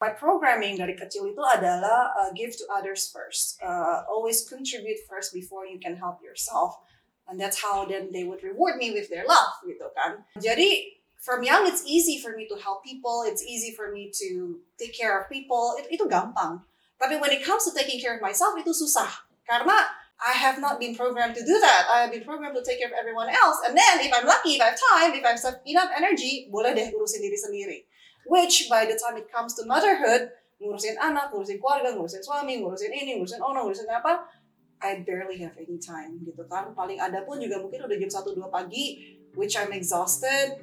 My programming dari kecil itu adalah uh, give to others first. Uh, always contribute first before you can help yourself. And that's how then they would reward me with their love gitu kan. Jadi from young it's easy for me to help people, it's easy for me to take care of people. It, itu gampang. Tapi when it comes to taking care of myself itu susah. Karena I have not been programmed to do that. I have been programmed to take care of everyone else. And then if I'm lucky, if I have time, if I have enough energy, boleh deh urusin diri sendiri. Which by the time it comes to motherhood, ngurusin anak, ngurusin keluarga, ngurusin suami, ngurusin ini, ngurusin ono, ngurusin apa, I barely have any time gitu kan. Paling ada pun juga mungkin udah jam 1-2 pagi, which I'm exhausted.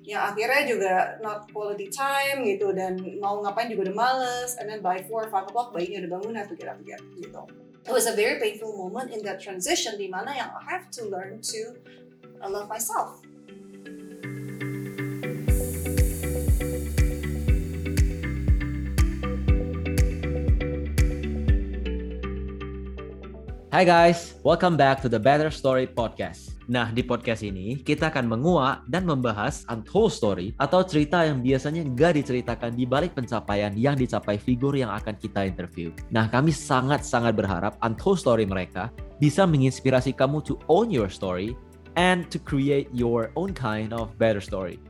Yang akhirnya juga not quality time gitu dan mau ngapain juga udah males. And then by 4 or 5 o'clock bayinya udah bangun, to get up again gitu. It was a very painful moment in that transition di mana yang I have to learn to love myself Hai guys, welcome back to the Better Story Podcast. Nah, di podcast ini kita akan menguak dan membahas untold story atau cerita yang biasanya nggak diceritakan di balik pencapaian yang dicapai figur yang akan kita interview. Nah, kami sangat-sangat berharap untold story mereka bisa menginspirasi kamu to own your story and to create your own kind of better story.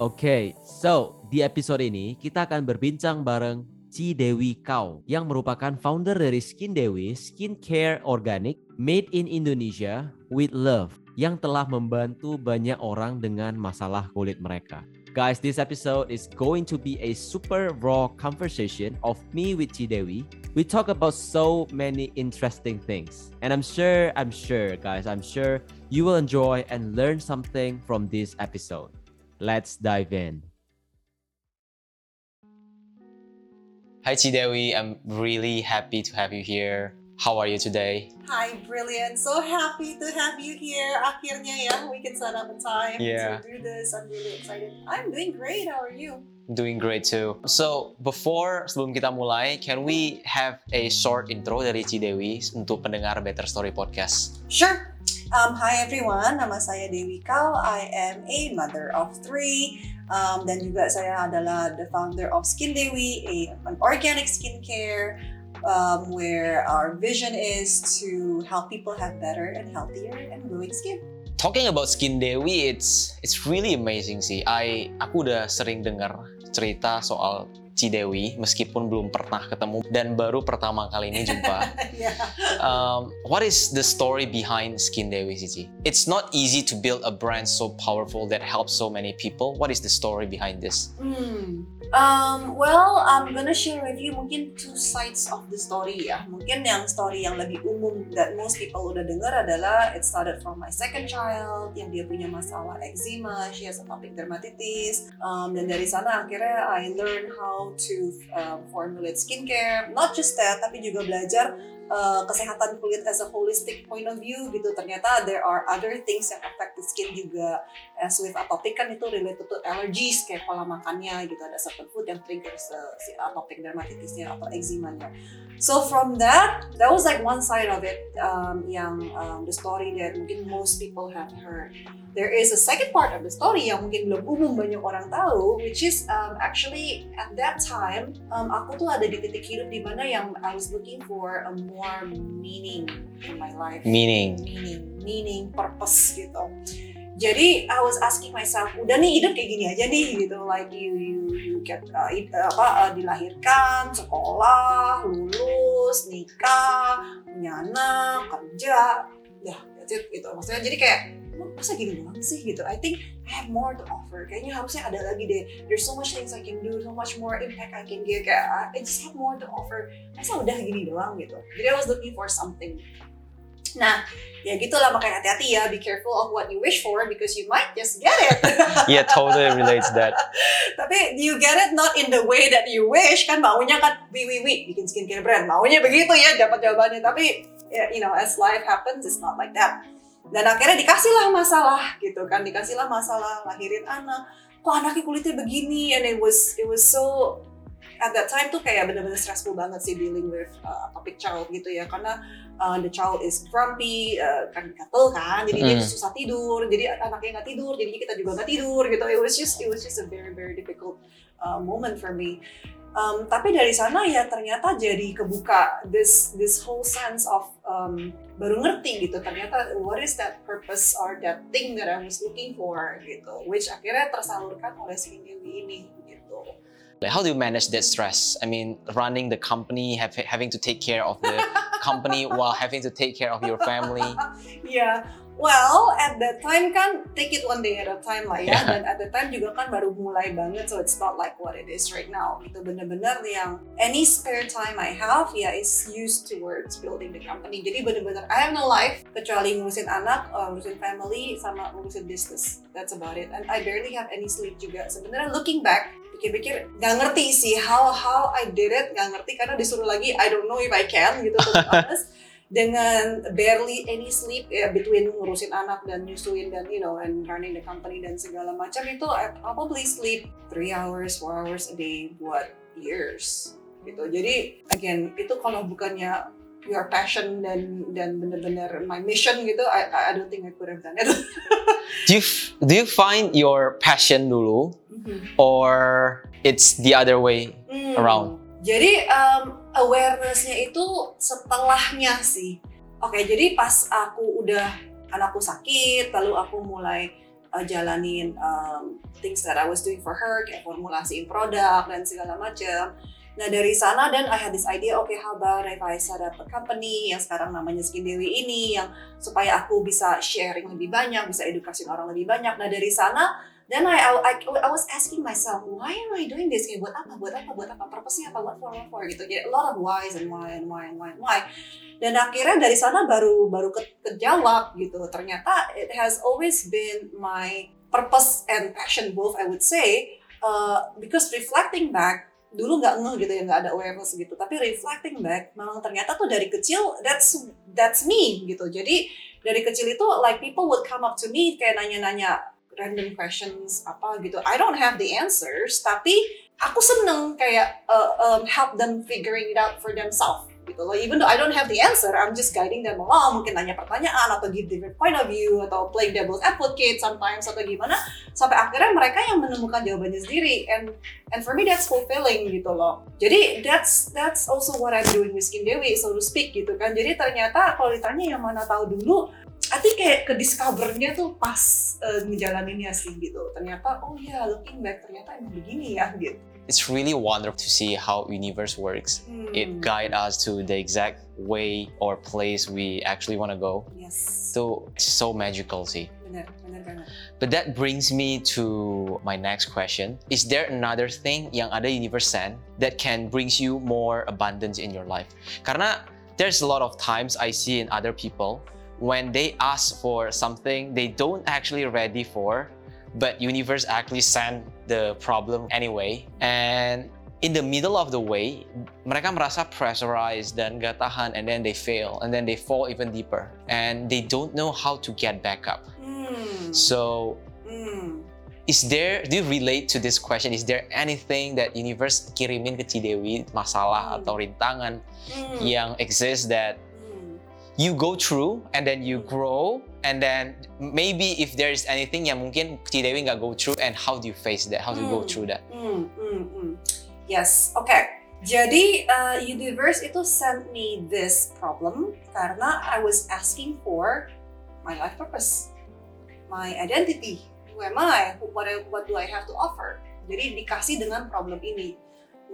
Oke, okay, so di episode ini kita akan berbincang bareng Ci Dewi Kau yang merupakan founder dari Skin Dewi Skincare Organic made in Indonesia with love yang telah membantu banyak orang dengan masalah kulit mereka. Guys, this episode is going to be a super raw conversation of me with Ci Dewi. We talk about so many interesting things. And I'm sure, I'm sure, guys, I'm sure you will enjoy and learn something from this episode. Let's dive in. Hi, Chidewi. I'm really happy to have you here. How are you today? Hi, brilliant. So happy to have you here. Akhirnya ya, we can set up a time yeah. to do this. I'm really excited. I'm doing great. How are you? Doing great too. So, before sebelum kita mulai, can we have a short intro dari Cidewi untuk pendengar Better Story Podcast? Sure. Um, hi everyone, nama saya Dewi Kal. I am a mother of three. Um, dan juga saya adalah the founder of Skin Dewi, a, an organic skincare um, where our vision is to help people have better and healthier and glowing skin. Talking about Skin Dewi, it's it's really amazing sih. I aku udah sering dengar cerita soal Cidewi meskipun belum pernah ketemu dan baru pertama kali ini jumpa. yeah. um, what is the story behind Skin Dewi Cici? It's not easy to build a brand so powerful that helps so many people. What is the story behind this? Hmm. Um, well, I'm gonna share with you mungkin two sides of the story ya. Mungkin yang story yang lebih umum that most people udah dengar adalah it started from my second child yang dia punya masalah eczema, she has atopic dermatitis, um, dan dari sana akhirnya I learn how to um, formulate skincare. Not just that, tapi juga belajar uh, kesehatan kulit as a holistic point of view gitu. Ternyata there are other things yang affect the skin juga. As with atopic kan itu related to allergies kayak pola makannya gitu. Ada certain food yang triggers uh, si atopic dermatitisnya atau eczemanya so from that that was like one side of it um, yang um, the story that mungkin most people have heard. There is a second part of the story yang mungkin belum umum banyak orang tahu which is um, actually at that time um, aku tuh ada di titik hidup di mana yang I was looking for a more meaning in my life. Meaning. Meaning, meaning, purpose gitu. Jadi I was asking myself, udah nih hidup kayak gini aja nih gitu, like you you you get uh, apa uh, dilahirkan, sekolah, lulus, nikah, punya anak, kerja, ya that's it gitu. Maksudnya jadi kayak masa gini doang sih? Gitu. I think I have more to offer. Kayaknya harusnya ada lagi deh. There's so much things I can do so much more impact I can give kayak I just have more to offer. Masa udah gini doang gitu. Jadi I was looking for something. Nah, ya gitulah. Makanya hati-hati ya, be careful of what you wish for because you might just get it. yeah, totally relates that. Tapi you get it? Not in the way that you wish. Kan maunya kan wi wi wi bikin skincare brand. Maunya begitu ya dapat jawabannya. Tapi ya, you know as life happens it's not like that dan akhirnya dikasihlah masalah gitu kan. Dikasihlah masalah lahirin anak. Kok anaknya kulitnya begini? And it was it was so at that time tuh kayak bener-bener stressful banget sih dealing with uh, topic child gitu ya. Karena uh, the child is grumpy uh, kan gatel kan. Jadi dia Mm. tuh susah tidur. Jadi anaknya nggak tidur jadi kita juga nggak tidur gitu. It was just it was just a very very difficult uh, moment for me. Um, tapi dari sana ya ternyata jadi kebuka this this whole sense of um, baru ngerti gitu ternyata what is that purpose or that thing that I was looking for gitu which akhirnya tersalurkan oleh Skin Dewi ini gitu Like, how do you manage that stress? I mean, running the company, have, having to take care of the company while having to take care of your family. Yeah, well at that time kan take it one day at a time lah ya. Yeah. dan at that time juga kan baru mulai banget so it's not like what it is right now. Gitu bener-bener yang any spare time I have ya is used towards building the company. Jadi bener-bener I have no life kecuali ngurusin anak, uh, ngurusin family sama ngurusin business. That's about it. And I barely have any sleep juga. Sebenarnya looking back pikir-pikir nggak ngerti sih how how I did it. Nggak ngerti karena disuruh lagi I don't know if I can gitu honest dengan barely any sleep ya between ngurusin anak dan nyusuin dan you know and running the company dan segala macam itu I probably sleep three hours four hours a day buat years gitu jadi again itu kalau bukannya your passion dan dan bener-bener my mission gitu I I don't think I could have done it Do you, do you find your passion dulu or it's the other way? Hmm. Around. Jadi um, awarenessnya itu setelahnya sih. Oke, jadi pas aku udah anakku sakit, lalu aku mulai uh, jalanin um, things that I was doing for her, kayak formulasiin produk dan segala macam. Nah dari sana dan I had this idea, okay how about if I set up a company yang sekarang namanya Skin Dewi ini, yang supaya aku bisa sharing lebih banyak, bisa edukasi orang lebih banyak. Nah dari sana then I, I, I was asking myself, why am I doing this? Kayak buat apa, buat apa, buat apa, purpose-nya apa, what for, what for, gitu. Jadi a lot of whys and why and why and why and why. Dan akhirnya dari sana baru baru ke, kejawab gitu. Ternyata it has always been my purpose and passion both, I would say. Uh, because reflecting back, dulu nggak ngeh gitu ya, nggak ada awareness gitu. Tapi reflecting back, memang ternyata tuh dari kecil, that's that's me gitu. Jadi dari kecil itu like people would come up to me kayak nanya-nanya random questions apa gitu. I don't have the answers, tapi aku seneng kayak uh, um, help them figuring it out for themselves gitu loh. Even though I don't have the answer, I'm just guiding them along. Mungkin nanya pertanyaan atau give different point of view atau play devil's advocate sometimes atau gimana. Sampai akhirnya mereka yang menemukan jawabannya sendiri. And and for me that's fulfilling gitu loh. Jadi that's that's also what I'm doing with Skin Dewi so to speak gitu kan. Jadi ternyata kalau ditanya yang mana tahu dulu, I think kayak ke discover-nya tuh pas uh, ngejalaninnya sih gitu. Ternyata oh ya looking back ternyata emang begini ya gitu. It's really wonderful to see how universe works. Hmm. It guide us to the exact way or place we actually want to go. Yes. So it's so magical, see. benar, benar banget. But that brings me to my next question. Is there another thing yang ada universe send that can brings you more abundance in your life? Karena there's a lot of times I see in other people when they ask for something they don't actually ready for, but universe actually send the problem anyway. And in the middle of the way, mereka merasa pressurized dan gak tahan and then they fail and then they fall even deeper and they don't know how to get back up. Hmm. So Hmm. is there do you relate to this question is there anything that universe kirimin ke Cidewi masalah Hmm. atau rintangan Hmm. yang exist that. You go through and then you grow and then maybe if there is anything yang mungkin Cidewi nggak go through and how do you face that how do you go Hmm. through that Hmm, hmm, hmm. Yes, oke. Jadi uh, universe itu sent me this problem karena I was asking for my life purpose, my identity. Who am I? What, I- what do I have to offer? Jadi dikasih dengan problem ini.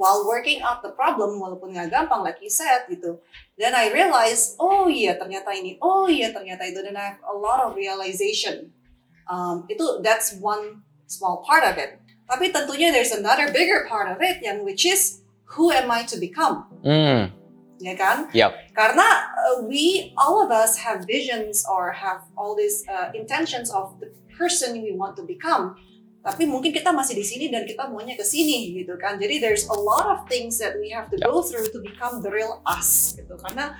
While working out the problem, walaupun nggak gampang, like you said gitu. Then I realized, oh iya ternyata ini, oh iya ternyata itu. Dan I have a lot of realization. Um, itu that's one small part of it. Tapi tentunya there's another bigger part of it yang which is who am I to become, Hmm. ya kan? Yep. Karena uh, we all of us have visions or have all these uh, intentions of the person we want to become. Tapi mungkin kita masih di sini dan kita maunya ke sini gitu kan. Jadi there's a lot of things that we have to go through to become the real us gitu. Karena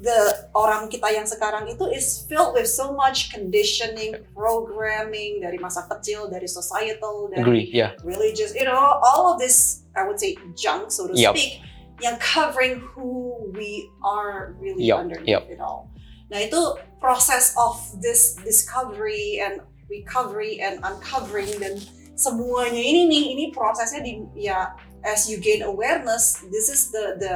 the orang kita yang sekarang itu is filled with so much conditioning, programming dari masa kecil, dari societal, dari agree yeah religious, you know, all of this I would say junk so to Yup. speak yang covering who we are really Yup, underneath yup. it all. Nah itu process of this discovery and recovery and uncovering dan semuanya. Ini nih ini prosesnya di ya as you gain awareness this is the the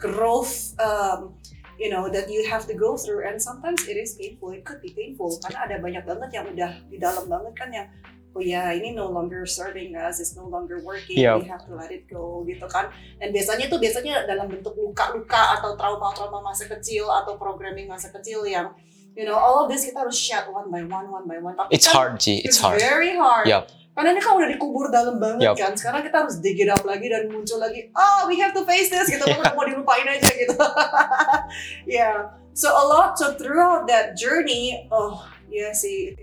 growth um, you know that you have to go through. And sometimes it is painful. It could be painful. Karena ada banyak banget yang udah di dalam banget kan yang oh ya ini no longer serving us. It's no longer working. Yup. we have to let it go gitu kan. Dan biasanya tuh biasanya dalam bentuk luka-luka atau trauma-trauma masa kecil atau programming masa kecil yang you know all of this kita harus shed one by one one by one tapi It's kan hard, G. It's it's hard. very hard Yup. karena ini kan udah dikubur dalam banget Yup. kan sekarang kita harus dig it up lagi dan muncul lagi oh we have to face this gitu Yeah. mau dilupain aja gitu yeah so a lot so throughout that journey oh ya sih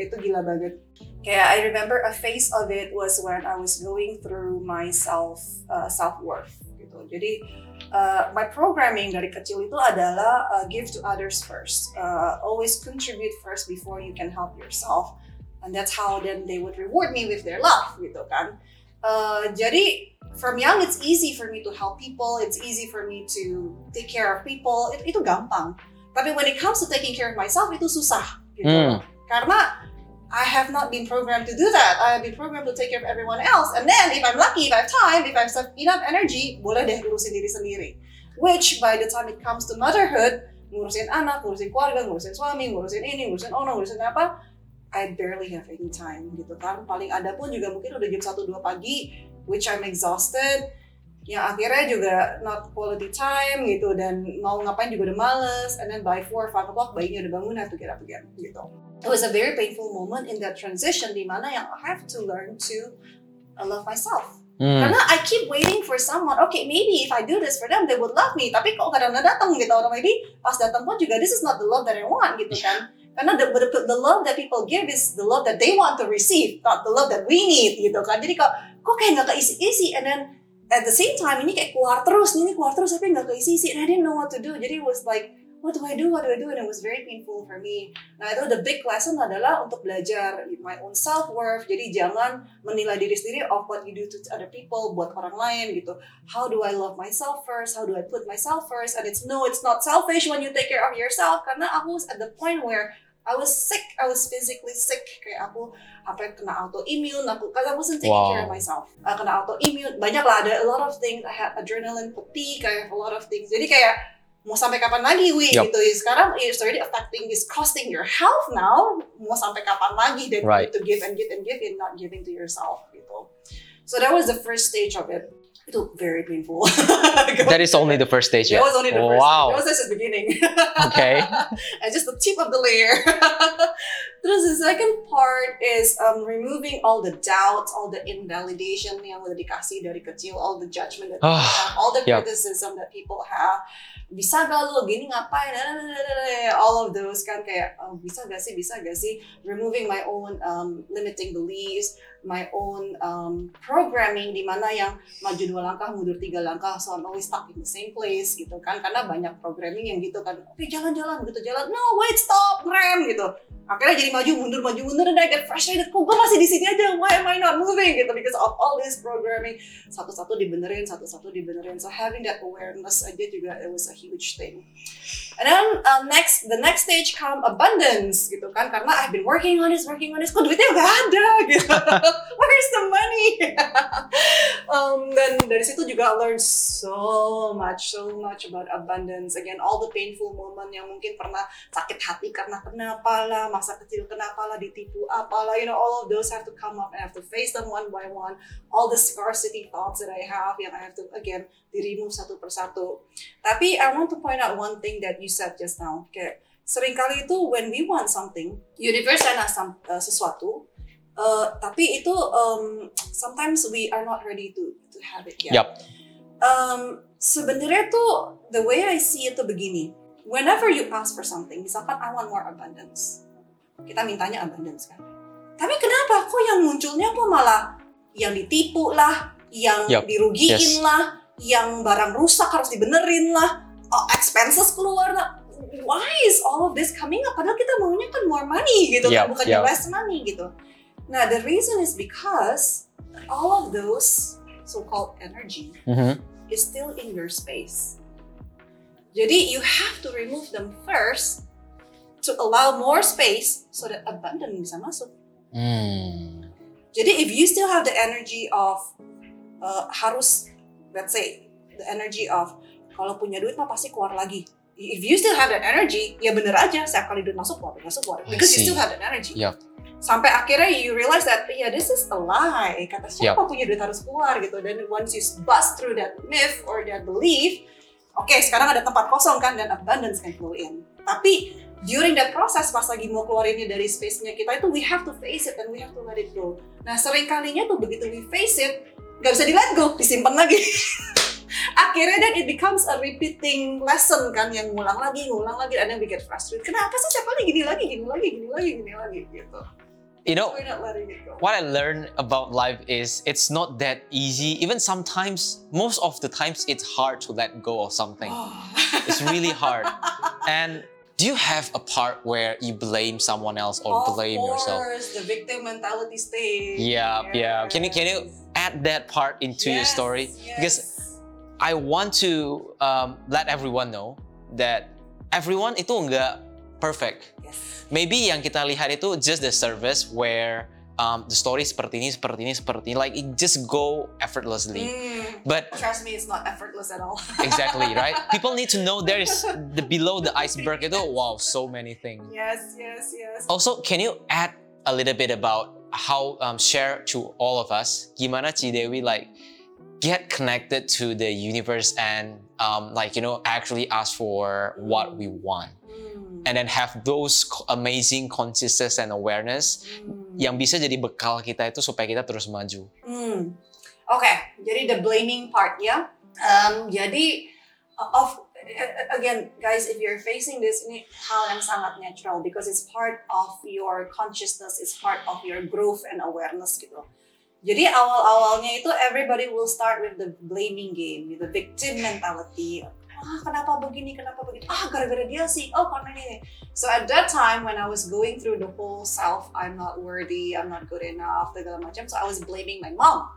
itu gila banget kayak I remember a phase of it was when I was going through my self uh, self worth gitu jadi uh, my programming dari kecil itu adalah uh, give to others first. Uh, always contribute first before you can help yourself. And that's how then they would reward me with their love gitu kan. Uh, jadi from young it's easy for me to help people. It's easy for me to take care of people. It- itu gampang. Tapi when it comes to taking care of myself itu susah gitu. Hmm. karena I have not been programmed to do that. I have been programmed to take care of everyone else. And then if I'm lucky, if I have time, if I have enough energy, boleh deh ngurusin diri sendiri. Which by the time it comes to motherhood, ngurusin anak, ngurusin keluarga, ngurusin suami, ngurusin ini, ngurusin ono, ngurusin apa, I barely have any time gitu kan. Paling ada pun juga mungkin udah jam 1-2 pagi, which I'm exhausted. Yang akhirnya juga not quality time gitu dan mau ngapain juga udah males. And then by 4 or 5 o'clock bayinya udah bangun, have to get up again gitu. It was a very painful moment in that transition di mana yang I have to learn to uh, love myself. Hmm. Karena I keep waiting for someone. Okay, maybe if I do this for them, they would love me. Tapi kok kadang kadang datang gitu, or maybe pas datang pun juga this is not the love that I want gitu kan. Karena the, the, the love that people give is the love that they want to receive, not the love that we need gitu kan. Jadi kok kok kayak nggak keisi-isi, and then at the same time ini kayak keluar terus, ini keluar terus tapi nggak keisi-isi, and I didn't know what to do. Jadi it was like what do I do? What do I do? And it was very painful for me. Nah itu the big lesson adalah untuk belajar my own self worth. Jadi jangan menilai diri sendiri of what you do to other people buat orang lain gitu. How do I love myself first? How do I put myself first? And it's no, it's not selfish when you take care of yourself. Karena aku at the point where I was sick. I was physically sick. Kayak aku apa kena autoimmune. Aku because I wasn't taking Wow. care of myself. Uh, kena autoimmune. Banyak lah ada a lot of things. I had adrenaline fatigue. I have a lot of things. Jadi kayak mau sampai kapan lagi wi Yup. gitu sekarang it's already affecting is costing your health now mau sampai kapan lagi then Right. to give and give and give and not giving to yourself gitu so that was the first stage of it itu very painful That is only the first stage. that was only the first Wow. that was just the beginning Okay. and just the tip of the layer terus the second part is um, removing all the doubts all the invalidation yang udah dikasih dari kecil all the judgment that people Ah, have, all the yep. criticism that people have bisa gak lu gini ngapain all of those kan kayak oh, bisa gak sih bisa gak sih removing my own um, limiting beliefs my own um, programming di mana yang maju dua langkah mundur tiga langkah so I'm always stuck in the same place gitu kan. Karena banyak programming yang gitu kan oke jalan-jalan begitu jalan no wait stop rem gitu. Akhirnya jadi maju mundur maju mundur dan I get frustrated kok gue masih di sini aja? Why am I not moving? Gitu because of all this programming. Satu-satu dibenerin satu-satu dibenerin. So having that awareness aja juga it was a huge thing. And then um, next the next stage come abundance gitu kan. Karena I've been working on this working on this. Kok duitnya gak ada gitu where's the money? Um, dan dari situ juga I learned so much so much about abundance. Again all the painful moment yang mungkin pernah sakit hati karena kenapa lah masa kecil kenapa lah ditipu apalah you know all of those have to come up. And have to face them one by one. All the scarcity thoughts that I have yang I have to again di remove satu persatu. Tapi I want to point out one thing that you said just now. Kayak sering kali itu when we want something universe sana some, uh, sesuatu uh, tapi itu um, sometimes we are not ready to to have it yet. Yup. um, sebenarnya tuh the way I see it tuh begini. Whenever you ask for something misalkan I want more abundance. Kita mintanya abundance kan. Tapi kenapa? Kok yang munculnya kok malah yang ditipu lah yang Yup, dirugiin yes. lah yang barang rusak harus dibenerin lah oh, expenses keluar lah. Why is all of this coming up? Padahal kita maunya kan more money gitu kan Yup, bukannya yup. less money gitu nah the reason is because all of those so-called energy Mhm. is still in your space. Jadi you have to remove them first to allow more space so that abundance bisa masuk. Hmm. Jadi if you still have the energy of uh, harus let's say the energy of kalau punya duit mah pasti keluar lagi. If you still have that energy, ya bener aja setiap kali duit masuk keluar, masuk keluar. Because you still have that energy. Yup. Sampai akhirnya you realize that yeah this is a lie. Kata siapa Yup. punya duit harus keluar gitu. Dan once you bust through that myth or that belief, oke sekarang ada tempat kosong kan dan abundance can flow in. Tapi during that process pas lagi mau keluarinnya dari space-nya kita itu we have to face it and we have to let it go. Nah sering kalinya tuh begitu we face it nggak bisa di let go, disimpan lagi. Akhirnya then it becomes a repeating lesson kan yang ngulang lagi, ngulang lagi, dan we get frustrated. Kenapa sih setiap kali gini lagi, gini lagi, gini lagi, gini lagi gitu. You know, We're not letting it go. what I learned about life is it's not that easy. Even sometimes, most of the times, it's hard to let go of something. It's really hard. And do you have a part where you blame someone else or of blame yourself? course, the victim mentality stage. Yeah, yeah. Can you can you add that part into your story? yes. Because I want to um, let everyone know that everyone itu nggak perfect. yes. Maybe yang kita lihat itu just the service where um, the story seperti ini, seperti ini, seperti ini, like it just go effortlessly. Mm, But trust me, it's not effortless at all. exactly, right? People need to know there is the below the iceberg itu wow, so many things. yes, yes, yes. Also, can you add a little bit about how um, share to all of us gimana Cidewi like get connected to the universe and um, like you know actually ask for what we want and then have those amazing consciousness and awareness mm, yang bisa jadi bekal kita itu supaya kita terus maju. mm. Oke, jadi the blaming part ya. Um, jadi uh, of uh, again, guys, if you're facing this, ini hal yang sangat natural because it's part of your consciousness, it's part of your growth and awareness gitu. Jadi awal-awalnya itu everybody will start with the blaming game, the victim mentality. Ah, kenapa begini, kenapa begitu? Ah, gara-gara dia sih. Oh, karena ini. So at that time when I was going through the whole self, I'm not worthy, I'm not good enough, segala macam. So I was blaming my mom.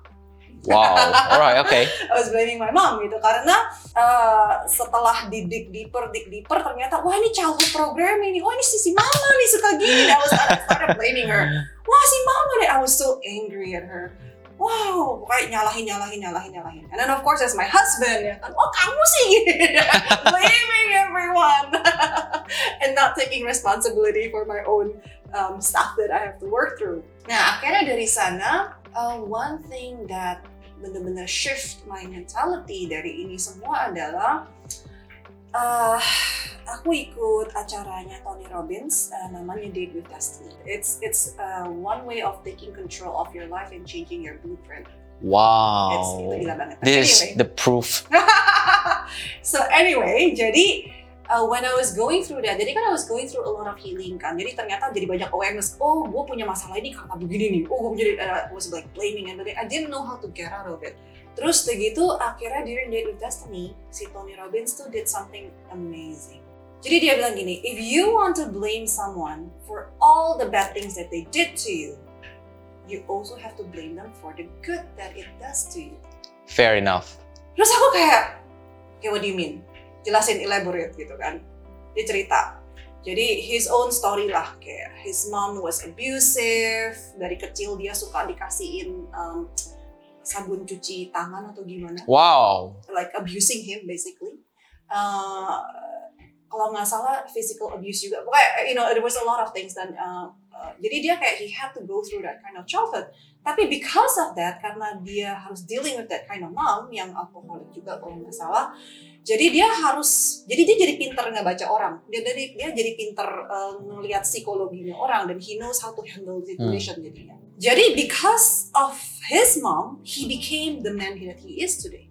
Wow. Alright. Okay. I was blaming my mom gitu karena uh, setelah didik deeper, dig deeper ternyata wah ini childhood programming nih, wah ini si si mama nih suka gini. I was I started blaming her. Wah si mama nih, I was so angry at her. Wow, kayak nyalahin, nyalahin, nyalahin, nyalahin. And then of course as my husband ya kan, oh kamu sih blaming everyone and not taking responsibility for my own um, stuff that I have to work through. Nah akhirnya dari sana, uh, one thing that benar-benar shift my mentality dari ini semua adalah uh, aku ikut acaranya Tony Robbins uh, namanya Date with Destiny. It's it's uh, one way of taking control of your life and changing your blueprint. It's, itu Wow. gila banget. This is anyway. the proof. so anyway, jadi uh, when I was going through that, jadi kan I was going through a lot of healing kan. Jadi ternyata jadi banyak awareness. Oh, gue punya masalah ini karena begini nih. Oh, gue jadi uh, was like blaming and I didn't know how to get out of it. Terus begitu akhirnya during Date with Destiny, si Tony Robbins tuh did something amazing. Jadi dia bilang gini, if you want to blame someone for all the bad things that they did to you, you also have to blame them for the good that it does to you. Fair enough. Terus aku kayak, okay what do you mean? Jelasin, elaborate gitu kan. Dia cerita. Jadi his own story lah, kayak his mom was abusive, dari kecil dia suka dikasihin um, sabun cuci tangan atau gimana, Wow. like abusing him basically. Uh, kalau nggak salah physical abuse juga, pokoknya you know there was a lot of things dan uh, uh, jadi dia kayak he had to go through that kind of childhood. Tapi because of that, karena dia harus dealing with that kind of mom yang alkoholik juga kalau nggak salah, jadi dia harus, jadi dia jadi pinter nggak baca orang. Dia dari dia jadi pinter uh, ngelihat psikologinya orang dan he knows how to handle the situation jadinya. Jadi because of his mom, he became the man that he is today.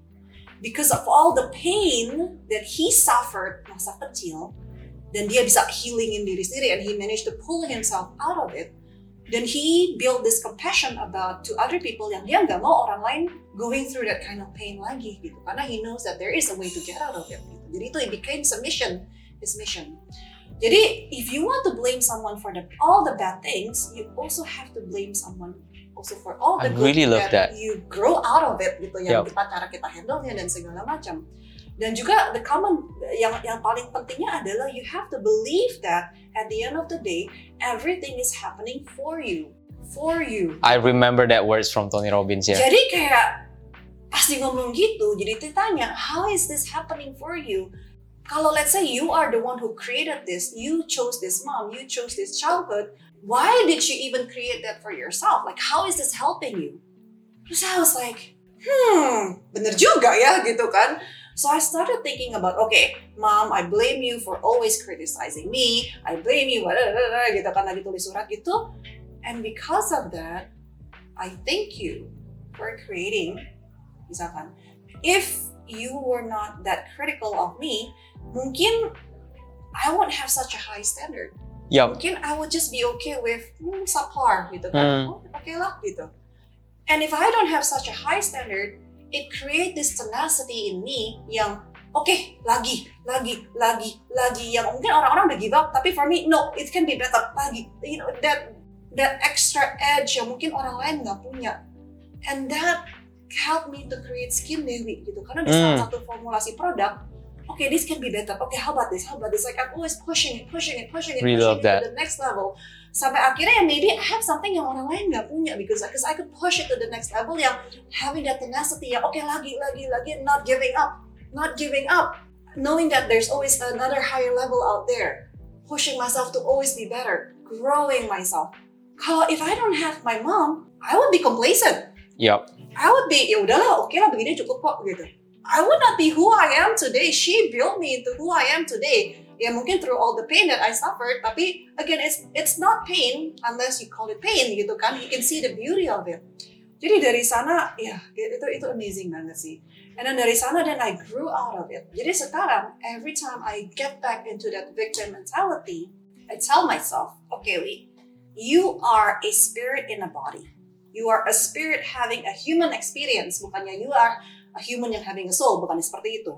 Because of all the pain that he suffered masa kecil, dan dia bisa healingin diri sendiri and he managed to pull himself out of it then he built this compassion about to other people yang dia nggak mau orang lain going through that kind of pain lagi gitu karena he knows that there is a way to get out of it gitu. jadi itu it became a mission his mission jadi if you want to blame someone for the all the bad things you also have to blame someone also for all the I good really love that. you grow out of it gitu yang Yup. kita cara kita handle-nya dan segala macam. Dan juga the common yang yang paling pentingnya adalah you have to believe that at the end of the day everything is happening for you, for you. I remember that words from Tony Robbins ya. Jadi kayak pasti ngomong gitu, jadi ditanya, how is this happening for you? Kalau let's say you are the one who created this, you chose this mom, you chose this childhood, why did you even create that for yourself? Like how is this helping you? Terus I was like, hmm, bener juga ya gitu kan. So I started thinking about, okay, mom, I blame you for always criticizing me. I blame you, gitu kan lagi tulis surat gitu. And because of that, I thank you for creating, misalkan, if you were not that critical of me, mungkin I won't have such a high standard. Yup. Mungkin I would just be okay with hmm, subpar gitu kan. Hmm. Oh, okay lah gitu. And if I don't have such a high standard, it create this tenacity in me yang oke lagi lagi lagi lagi yang mungkin orang-orang udah give up tapi for me no it can be better lagi you know that that extra edge yang mungkin orang lain nggak punya and that help me to create skin dewi gitu. Karena di salah Hmm. satu formulasi produk okay this can be better. Okay how about this? How about this? Like I'm always pushing it pushing it pushing it Really pushing it that. to the next level. Sampai akhirnya ya maybe I have something yang orang lain nggak punya because because I could push it to the next level yang having that tenacity ya oke lagi lagi lagi not giving up not giving up. Knowing that there's always another higher level out there. Pushing myself to always be better growing myself. Kalau if I don't have my mom I would be complacent. Yup. I would be ya udahlah oke lah begini cukup kok gitu. I would not be who I am today. She built me into who I am today. Ya mungkin through all the pain that I suffered tapi again it's it's not pain unless you call it pain gitu kan. You can see the beauty of it. Jadi dari sana ya itu itu amazing banget sih. And then dari sana then I grew out of it. Jadi sekarang every time I get back into that victim mentality I tell myself okay Lee you are a spirit in a body you are a spirit having a human experience bukannya you are a human yang having a soul bukan seperti itu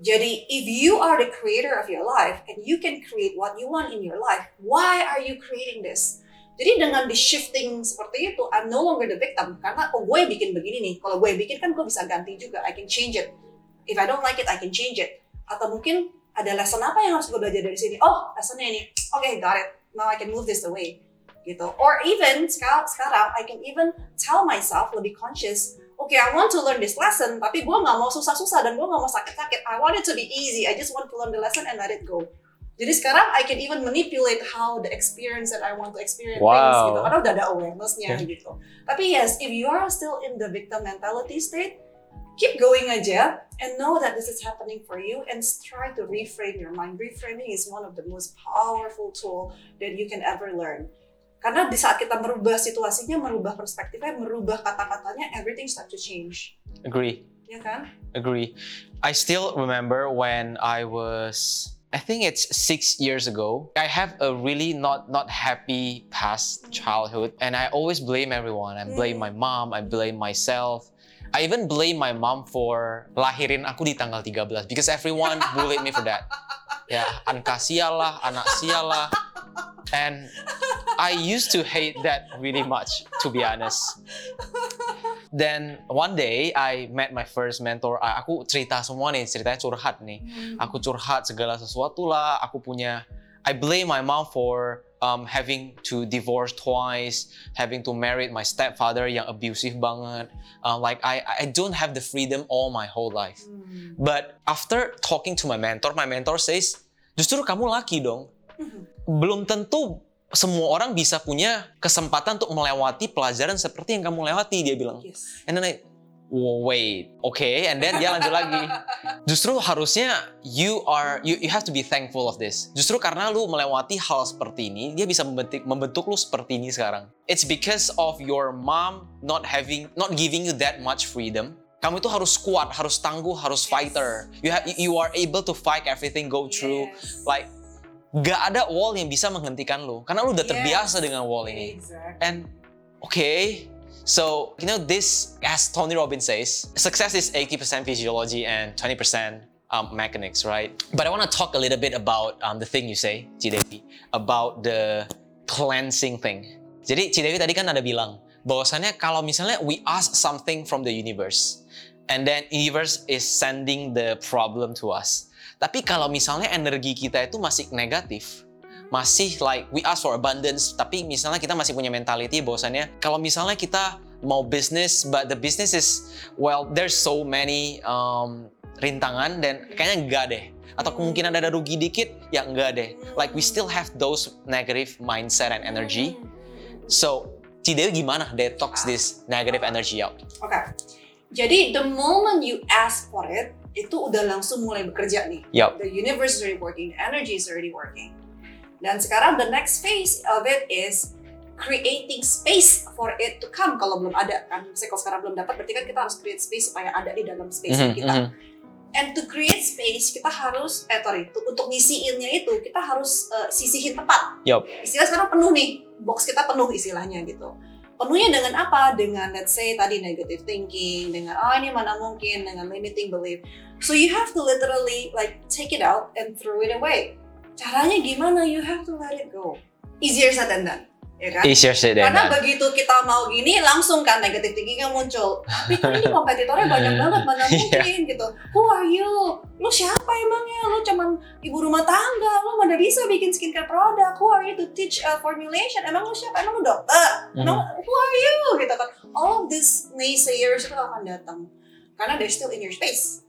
jadi, if you are the creator of your life and you can create what you want in your life, why are you creating this? Jadi dengan di shifting seperti itu, I'm no longer the victim karena oh gue bikin begini nih. Kalau gue bikin kan gue bisa ganti juga. I can change it. If I don't like it, I can change it. Atau mungkin ada lesson apa yang harus gue belajar dari sini? Oh, lessonnya ini. Oke, got it. Now I can move this away. Gitu. Or even sekarang, sekarang I can even tell myself lebih conscious okay I want to learn this lesson, tapi gue nggak mau susah-susah dan gue nggak mau sakit-sakit. I want it to be easy. I just want to learn the lesson and let it go. Jadi sekarang I can even manipulate how the experience that I want to experience things Wow. gitu. Karena udah ada awareness-nya Yeah. gitu. Tapi yes, if you are still in the victim mentality state, keep going aja and know that this is happening for you and try to reframe your mind. Reframing is one of the most powerful tool that you can ever learn. Karena di saat kita merubah situasinya, merubah perspektifnya, merubah kata-katanya, everything start to change. Agree. Ya kan? Agree. I still remember when I was I think it's six years ago. I have a really not not happy past childhood, and I always blame everyone. I blame my mom. I blame myself. I even blame my mom for lahirin aku di tanggal 13 because everyone bullied me for that. Ya, anak sial lah, anak sial lah. And I used to hate that really much, to be honest. Then one day I met my first mentor. Ah, Aku cerita semua nih, ceritanya curhat nih. Aku curhat segala sesuatu lah. Aku punya. I blame my mom for um, having to divorce twice, having to marry my stepfather yang abusive banget. Uh, like I I don't have the freedom all my whole life. Hmm. But after talking to my mentor, my mentor says, justru kamu laki dong. Belum tentu semua orang bisa punya kesempatan untuk melewati pelajaran seperti yang kamu lewati, dia bilang. Yes. And then I, "Whoa, wait, okay. And then dia lanjut lagi. Justru harusnya you are, you, you have to be thankful of this. Justru karena lu melewati hal seperti ini, dia bisa membentuk, membentuk lu seperti ini sekarang. It's because of your mom not having, not giving you that much freedom. Kamu itu harus kuat, harus tangguh, harus fighter. You have, you are able to fight everything, go through. Yes. Like, gak ada wall yang bisa menghentikan lu. Karena lu udah Yes. terbiasa dengan wall ini. Exactly. And okay, so you know this, as Tony Robbins says, success is 80% physiology and 20% um, mechanics, right? But I want to talk a little bit about um, the thing you say, Cidewi, about the cleansing thing. Jadi Cidewi tadi kan ada bilang bahwasannya kalau misalnya we ask something from the universe and then universe is sending the problem to us. Tapi kalau misalnya energi kita itu masih negatif, masih like we ask for abundance, tapi misalnya kita masih punya mentality bahwasannya kalau misalnya kita mau bisnis, but the business is well, there's so many um, rintangan dan kayaknya enggak deh. Atau kemungkinan ada rugi dikit, ya enggak deh. Like we still have those negative mindset and energy. So, Cidewi gimana detox this negative energy out? Oke. Jadi the moment you ask for it, itu udah langsung mulai bekerja nih. Yup. The universe is already working, the energy is already working. Dan sekarang the next phase of it is creating space for it to come kalau belum ada kan. Misalnya kalau sekarang belum dapat berarti kan kita harus create space supaya ada di dalam space Mhm, kita. mhm. And to create space kita harus eh sorry, to- untuk ngisiinnya itu kita harus eh, sisihin tempat. Yup. Istilah sekarang penuh nih, box kita penuh istilahnya gitu. Penuhnya dengan apa? Dengan let's say tadi negative thinking, dengan oh ini mana mungkin, dengan limiting belief. So you have to literally like take it out and throw it away. Caranya gimana? You have to let it go. Easier said than done, ya kan? Easier said than Karena begitu kita mau gini, langsung kan negatif thinkingnya muncul. Tapi ini kompetitornya banyak banget, mana Iya. mungkin gitu. Who are you? Lu siapa emangnya? Lu cuman ibu rumah tangga, lu mana bisa bikin skincare produk? Who are you to teach uh, formulation? Emang lu siapa? Emang lu dokter? Mhm. Emang who are you? Gitu kan. All of these naysayers itu akan datang. Karena they're still in your space.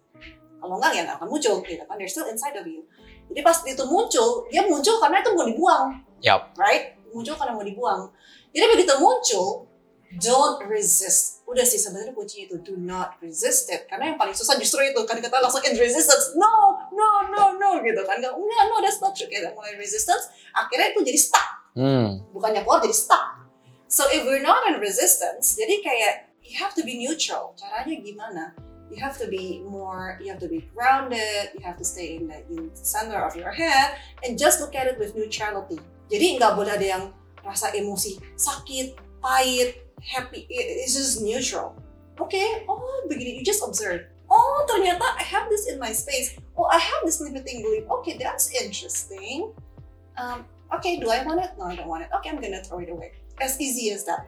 Kalau enggak ya nggak akan muncul gitu kan. They're still inside of you. Jadi pas itu muncul, dia muncul karena itu mau dibuang Yup. right? Muncul karena mau dibuang. Jadi begitu muncul, don't resist. Udah sih sebenarnya kuncinya itu do not resist it. Karena yang paling susah justru itu kan kita langsung in resistance. No, no, no, no gitu kan. Enggak, enggak, no, that's not true. Kita mulai resistance, akhirnya itu jadi stuck. Hmm. Bukannya keluar jadi stuck. So if we're not in resistance, jadi kayak you have to be neutral. Caranya gimana? You have to be more, you have to be grounded, you have to stay in the, in the center of your head, and just look at it with neutrality. Jadi nggak boleh ada yang rasa emosi sakit, pahit, happy. It- It's just neutral. Okay, oh begini, you just observe. Oh ternyata I have this in my space. Oh I have this limiting belief. Okay, that's interesting. Um, okay, do I want it? No, I don't want it. Okay, I'm gonna throw it away. As easy as that.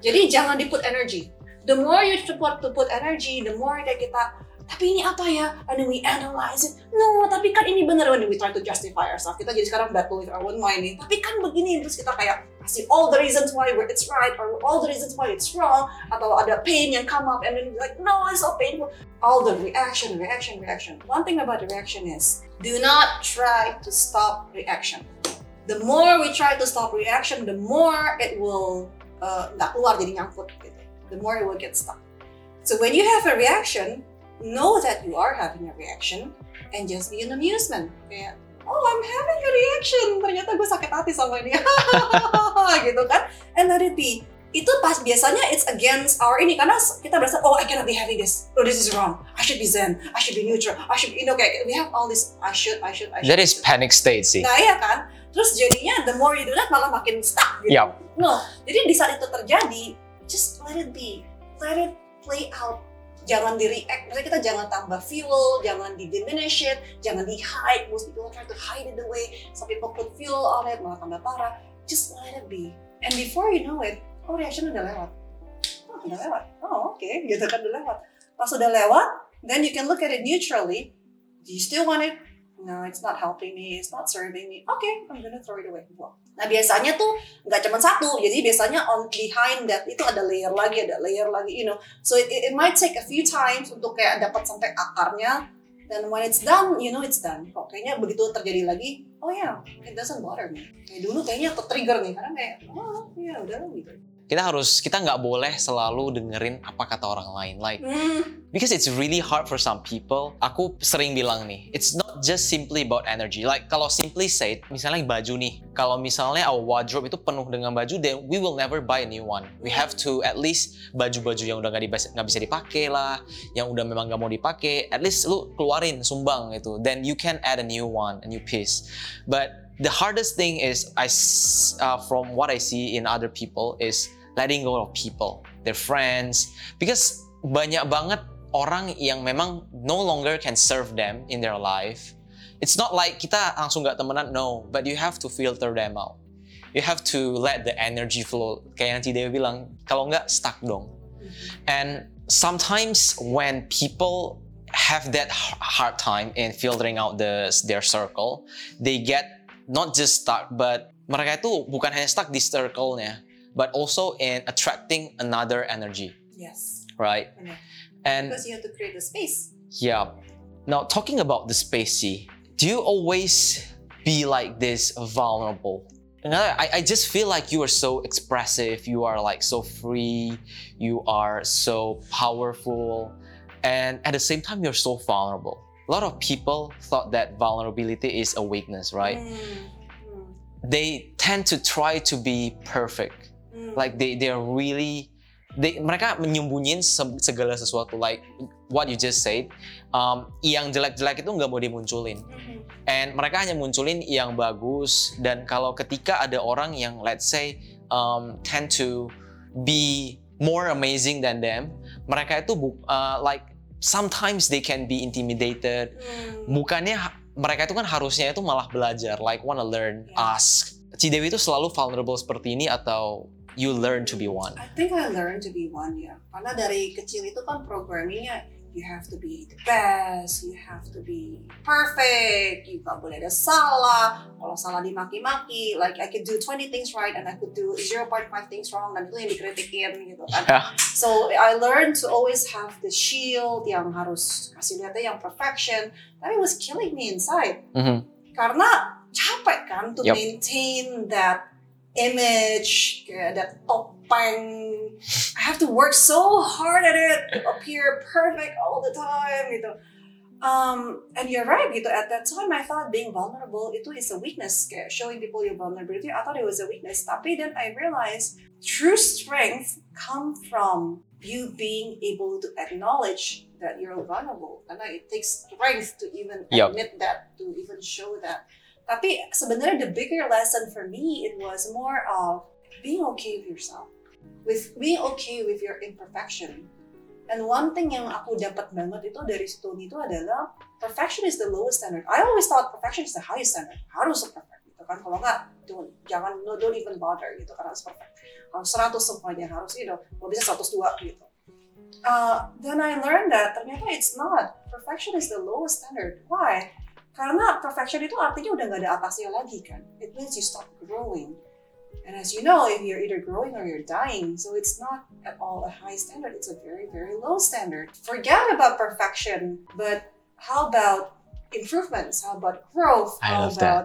Jadi jangan di put energy. The more you support to put energy, the more that kita tapi ini apa ya? And then we analyze it. No, tapi kan ini bener when we try to justify ourselves. Kita jadi sekarang battle with our own mind. Tapi kan begini terus kita kayak kasih all the reasons why it's right or all the reasons why it's wrong atau ada pain yang come up and then like no it's so painful. All the reaction, reaction, reaction. One thing about reaction is do not try to stop reaction. The more we try to stop reaction, the more it will uh, nggak keluar jadi nyangkut gitu. The more it will get stuck. So when you have a reaction, know that you are having a reaction and just be in amusement. Kayak, oh I'm having a reaction. Ternyata gue sakit hati sama ini. gitu kan. And let it be. Itu pas biasanya it's against our ini karena kita berasa oh I cannot be having this. Oh this is wrong. I should be zen. I should be neutral. I should be you know kayak we have all this I should I should I should. That is panic state sih. Nah iya kan. Terus jadinya the more you do that malah makin stuck gitu. Yup. No, jadi di saat itu terjadi, just let it be, let it play out. Jangan di react, maksudnya kita jangan tambah fuel, jangan di diminish it, jangan di hide. Most people try to hide it away. Some people put fuel on it, malah tambah parah. Just let it be. And before you know it, oh reaction udah lewat. Oh udah lewat. Oh oke, gitu kan udah lewat. Pas udah lewat, then you can look at it neutrally. Do you still want it? No, it's not helping me, it's not serving me. Okay, I'm gonna throw it away. Buang. Nah biasanya tuh nggak cuma satu, jadi biasanya on behind that itu ada layer lagi, ada layer lagi, you know. So it, it might take a few times untuk kayak dapat sampai akarnya. Dan when it's done, you know it's done. Kok kayaknya begitu terjadi lagi, oh ya, yeah, it doesn't bother me. Kayak dulu kayaknya trigger nih, karena kayak, oh ya udah gitu. Kita harus kita nggak boleh selalu dengerin apa kata orang lain. Like Hmm, because it's really hard for some people. Aku sering bilang nih, it's not just simply about energy. Like kalau simply said, misalnya baju nih, kalau misalnya our wardrobe itu penuh dengan baju, then we will never buy a new one. We have to at least baju-baju yang udah nggak bisa nggak bisa dipakai lah, yang udah memang nggak mau dipakai, at least lu keluarin sumbang gitu. Then you can add a new one, a new piece. But the hardest thing is I uh, from what I see in other people is letting go of people, their friends, because banyak banget orang yang memang no longer can serve them in their life. It's not like kita langsung nggak temenan, no, but you have to filter them out. you have to let the energy flow. Kayak yang Cidewi bilang, kalau nggak stuck dong. And sometimes when people have that hard time in filtering out the their circle, they get not just stuck, but mereka itu bukan hanya stuck di circle-nya, but also in attracting another energy, Yes. right? Benar. And Because you have to create the space. yeah. Now talking about the spacey, do you always be like this vulnerable? Another, I, I just feel like you are so expressive, you are like so free, you are so powerful, and at the same time you're so vulnerable. A lot of people thought that vulnerability is a weakness, right? Mm, mm, They tend to try to be perfect. mm. Like they they're really they, mereka menyembunyiin se- segala sesuatu like what you just said um, yang jelek-jelek itu nggak mau dimunculin Mhm. and mereka hanya munculin yang bagus dan kalau ketika ada orang yang let's say um, tend to be more amazing than them mereka itu uh, like sometimes they can be intimidated Mm. bukannya mereka itu kan harusnya itu malah belajar like wanna learn Yeah. ask Cidewi itu selalu vulnerable seperti ini atau you learn to be one I think I learned to be one ya. Karena dari kecil itu kan programmingnya you have to be the best, you have to be perfect, you gak boleh ada salah. Kalau salah dimaki-maki, like I could do 20 things right and I could do 0.5 things wrong dan itu yang dikritikin gitu kan. Yeah. So I learned to always have the shield yang harus kasih lihatnya yang perfection. That it was killing me inside. Mhm. Karena capek kan to Yup. maintain that image, that topeng. I have to work so hard at it to appear perfect all the time gitu. Um, and you're right gitu. At that time, I thought being vulnerable itu is a weakness. Showing people your vulnerability, I thought it was a weakness. Tapi then I realized true strength come from you being able to acknowledge that you're vulnerable. Karena it takes strength to even Yup. admit that, to even show that. Tapi sebenarnya the bigger lesson for me, it was more of being okay with yourself. With being okay with your imperfection. And one thing yang aku dapat banget itu dari Stone itu adalah perfection is the lowest standard. I always thought perfection is the highest standard. Harus perfect gitu kan. Kalau nggak, don't, jangan, no, don't even bother gitu kan harus perfect. Harus 100 semuanya, harus you know, kalau bisa 102 gitu. Uh, then I learned that ternyata it's not. Perfection is the lowest standard. Why? Karena perfection itu artinya udah nggak ada atasnya lagi kan. It means you stop growing. And as you know, if you're either growing or you're dying, so it's not at all a high standard. It's a very, very low standard. Forget about perfection, but how about improvements? How about growth? I how love that. about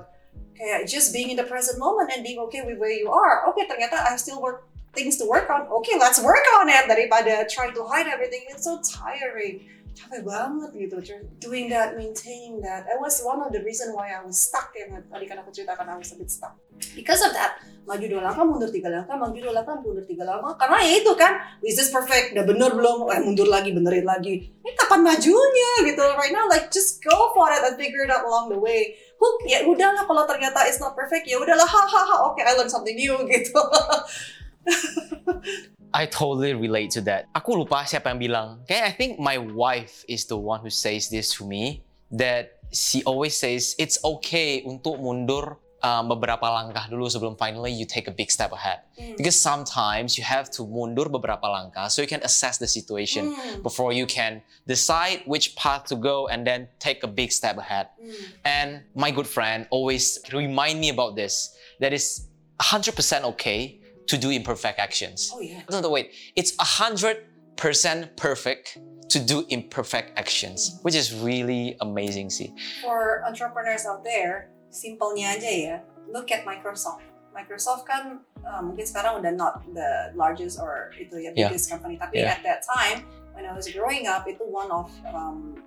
kayak just being in the present moment and being okay with where you are? Okay, ternyata I still work things to work on. Okay, let's work on it daripada trying to hide everything. It's so tiring. Capek banget gitu, doing that, maintaining that. That was one of the reason why I was stuck yang tadi kan aku ceritakan I was a stuck. Because of that, maju dua langkah, mundur tiga langkah, maju dua langkah, mundur tiga langkah. Karena ya itu kan, is this perfect? Udah bener belum? Eh, mundur lagi, benerin lagi. Ini kapan majunya gitu? Right now, like just go for it and figure it out along the way. Who, ya udahlah kalau ternyata it's not perfect, ya udahlah, hahaha, oke, I learned something new gitu. I totally relate to that. Aku lupa siapa yang bilang. Kayak I think my wife is the one who says this to me. That she always says it's okay untuk mundur um, beberapa langkah dulu sebelum finally you take a big step ahead. Hmm. Because sometimes you have to mundur beberapa langkah so you can assess the situation Hmm. before you can decide which path to go and then take a big step ahead. Hmm. And my good friend always remind me about this. That is 100% okay to do imperfect actions. Oh yeah. No, no, wait. It's 100% perfect to do imperfect actions, which is really amazing See, For entrepreneurs out there, simpelnya aja ya, look at Microsoft. Microsoft kan uh, mungkin sekarang udah not the largest or itu ya Yeah. biggest company, tapi Yeah. at that time when I was growing up itu one of um,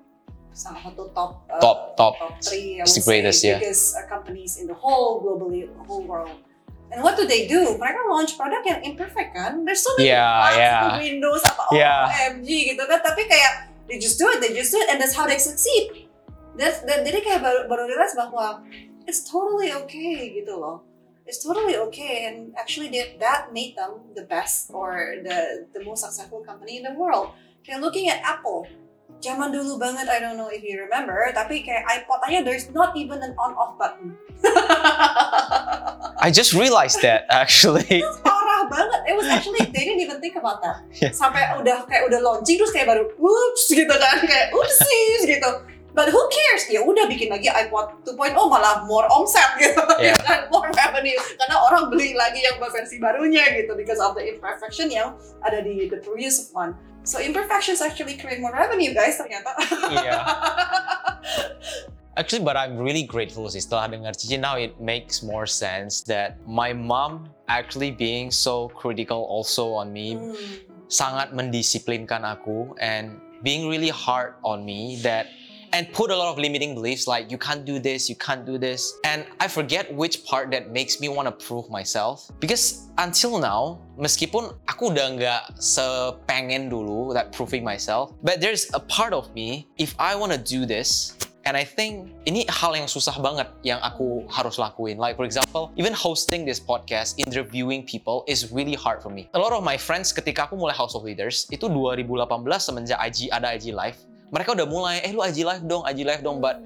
salah satu top uh, Top- top. three I would say, greatest, yeah. biggest uh, companies in the whole globally whole world. And what do they do? Mereka launch produk yang imperfect kan? There's so many Yeah, parts yeah. of Windows apa Yeah. OMG gitu kan, tapi kayak they just do it, they just do it, and that's how they succeed. That's, dan jadi kayak baru, baru realize bahwa it's totally okay gitu loh. It's totally okay, and actually that, that made them the best or the the most successful company in the world. Kayak looking at Apple, zaman dulu banget, I don't know if you remember, tapi kayak iPod aja there's not even an on-off button. I just realized that actually. Parah banget. It was actually they didn't even think about that. Yeah. Sampai udah kayak udah launching terus kayak baru whoops gitu kan kayak oopsies gitu. But who cares? Ya udah bikin lagi iPod 2.0 malah more omset gitu, Yeah. kan more revenue karena orang beli lagi yang versi barunya gitu because of the imperfection yang ada di the previous one. So imperfections actually create more revenue guys ternyata. yeah. Actually, but I'm really grateful sih setelah dengar Cici now it makes more sense that my mom actually being so critical also on me Hmm. sangat mendisiplinkan aku and being really hard on me that and put a lot of limiting beliefs like you can't do this, you can't do this. And I forget which part that makes me want to prove myself. Because until now, meskipun aku udah nggak sepengen dulu that proving myself, but there's a part of me, if I want to do this, And I think ini hal yang susah banget yang aku harus lakuin. Like for example, even hosting this podcast, interviewing people is really hard for me. A lot of my friends ketika aku mulai House of Leaders, itu 2018 semenjak IG ada IG Live, mereka udah mulai, eh lu IG Live dong, IG Live dong, but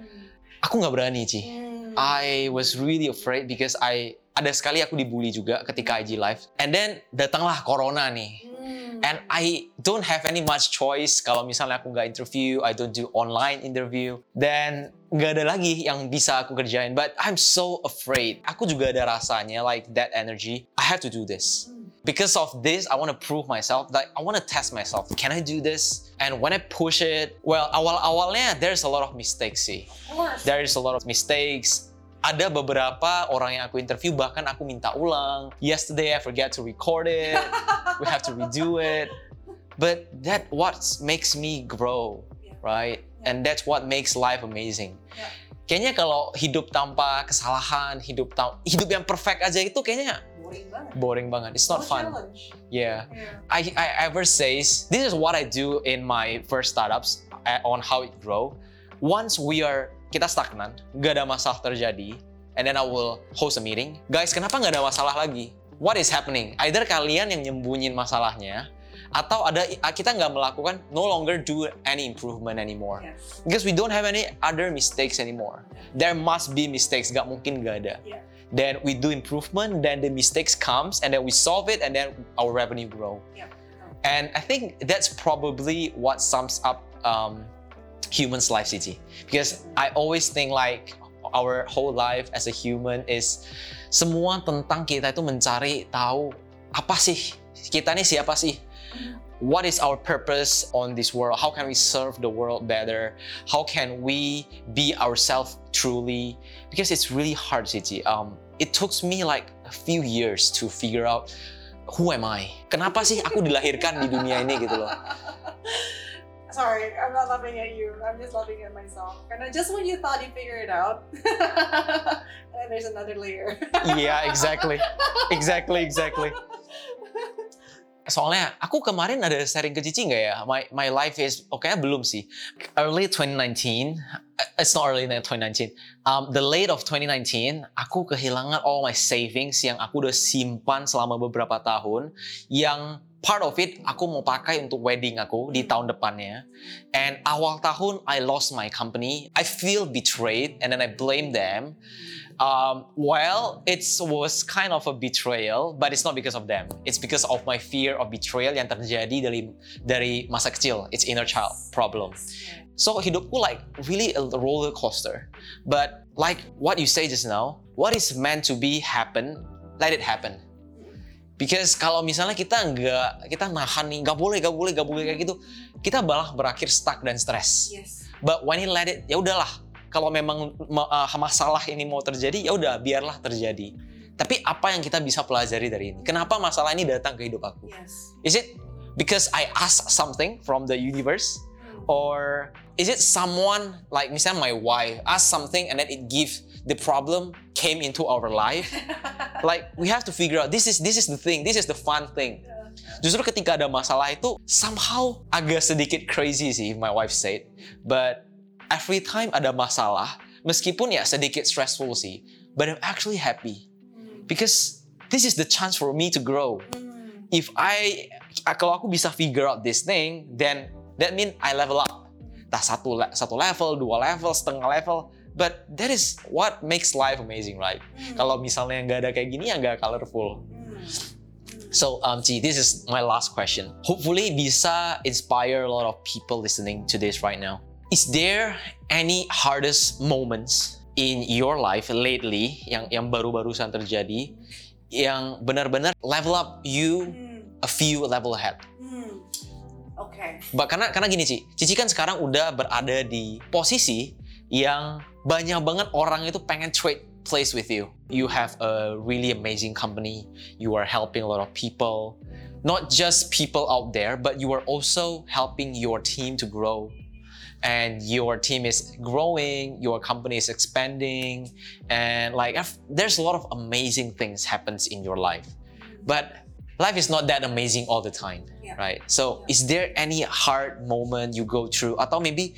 aku nggak berani Ci. Hmm. I was really afraid because I ada sekali aku dibully juga ketika IG live. And then datanglah corona nih. Hmm. And I don't have any much choice kalau misalnya aku nggak interview, I don't do online interview, then nggak ada lagi yang bisa aku kerjain. But I'm so afraid. Aku juga ada rasanya like that energy. I have to do this. Because of this, I want to prove myself. Like I want to test myself. Can I do this? And when I push it, well, awal-awalnya there's a lot of mistakes sih there is a lot of mistakes. Ada beberapa orang yang aku interview bahkan aku minta ulang. Yesterday I forget to record it. we have to redo it. But that what makes me grow, right? And that's what makes life amazing. Kayaknya kalau hidup tanpa kesalahan, hidup hidup yang perfect aja itu kayaknya Boring banget. boring banget. It's not No fun. challenge. Yeah. Yeah. I, I ever says this is what I do in my first startups uh, on how it grow. Once we are kita stagnan, nggak ada masalah terjadi, and then I will host a meeting. Guys, kenapa nggak ada masalah lagi? What is happening? Either kalian yang nyembunyiin masalahnya, atau ada kita nggak melakukan no longer do any improvement anymore Yes. because we don't have any other mistakes anymore. There must be mistakes, nggak mungkin nggak ada. Yeah. Then we do improvement, then the mistakes comes, and then we solve it, and then our revenue grow. Yeah. And I think that's probably what sums up um, humans' life, city Because I always think like our whole life as a human is semua tentang kita itu mencari tahu apa sih kita nih siapa sih? What is our purpose on this world? How can we serve the world better? How can we be ourselves truly? Because it's really hard, Cici. Um, it took me like a few years to figure out who am I? Kenapa sih aku dilahirkan di dunia ini gitu loh? Sorry, I'm not laughing at you. I'm just laughing at myself. Karena just when you thought you figured it out, and there's another layer. yeah, exactly. Exactly, exactly. Soalnya aku kemarin ada sharing ke Cici nggak ya? My my life is oke belum sih. Early 2019, uh, it's not early 2019. Um, the late of 2019, aku kehilangan all my savings yang aku udah simpan selama beberapa tahun. Yang part of it aku mau pakai untuk wedding aku di tahun depannya. And awal tahun I lost my company. I feel betrayed and then I blame them. Um, well, it was kind of a betrayal, but it's not because of them. It's because of my fear of betrayal yang terjadi dari dari masa kecil. It's inner child problem. So hidupku like really a roller coaster. But like what you say just now, what is meant to be happen, let it happen. Because kalau misalnya kita nggak kita nahan nih, nggak boleh, nggak boleh, nggak boleh kayak gitu, kita malah berakhir stuck dan stres. Yes. But when you let it, ya udahlah. Kalau memang ma- uh, masalah ini mau terjadi, ya udah biarlah terjadi. Tapi apa yang kita bisa pelajari dari ini? Kenapa masalah ini datang ke hidup aku? Yes. Is it because I ask something from the universe, or is it someone like misalnya my wife ask something and then it gives the problem came into our life? like we have to figure out this is this is the thing, this is the fun thing. Justru ketika ada masalah itu somehow agak sedikit crazy sih, my wife said. But every time ada masalah, meskipun ya sedikit stressful sih, but I'm actually happy because this is the chance for me to grow. If I kalau aku bisa figure out this thing, then that mean I level up. Entah satu satu level, dua level, setengah level, but that is what makes life amazing, right? Hmm. Kalau misalnya nggak ada kayak gini ya nggak colorful. Hmm. Hmm. So, um, Ji, this is my last question. Hopefully, bisa inspire a lot of people listening to this right now. Is there any hardest moments in your life lately yang yang baru-barusan terjadi yang benar-benar level up you Hmm. a few level ahead? Hmm. Oke. Ba- Karena karena gini Ci, Cici kan sekarang udah berada di posisi yang banyak banget orang itu pengen trade place with you. You have a really amazing company. You are helping a lot of people. Not just people out there, but you are also helping your team to grow. And your team is growing, your company is expanding, and like there's a lot of amazing things happens in your life. But life is not that amazing all the time, Yeah. right? So, Yeah. is there any hard moment you go through, atau maybe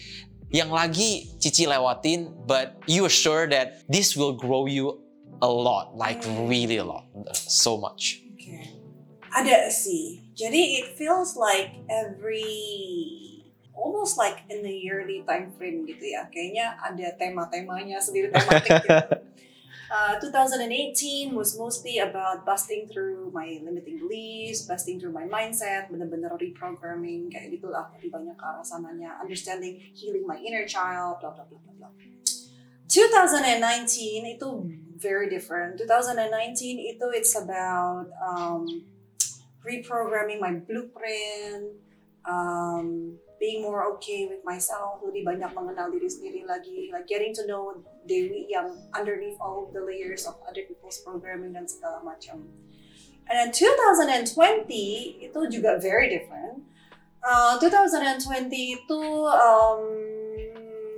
yang lagi Cici lewatin, but you are sure that this will grow you a lot, like Hmm. really a lot, so much. Oke. Ada sih. Jadi it feels like every almost like in the yearly time frame gitu ya. Kayaknya ada tema-temanya sendiri tematik gitu. Uh, 2018 was mostly about busting through my limiting beliefs, busting through my mindset, bener-bener reprogramming kayak gitulah lebih banyak ke arah sananya, understanding, healing my inner child, blah blah blah blah blah. 2019 itu very different. 2019 itu it's about um, reprogramming my blueprint, um, being more okay with myself, lebih banyak mengenal diri sendiri lagi, like getting to know Dewi yang underneath all the layers of other people's programming dan segala macam. And then 2020 itu juga very different. Uh, 2020 itu um,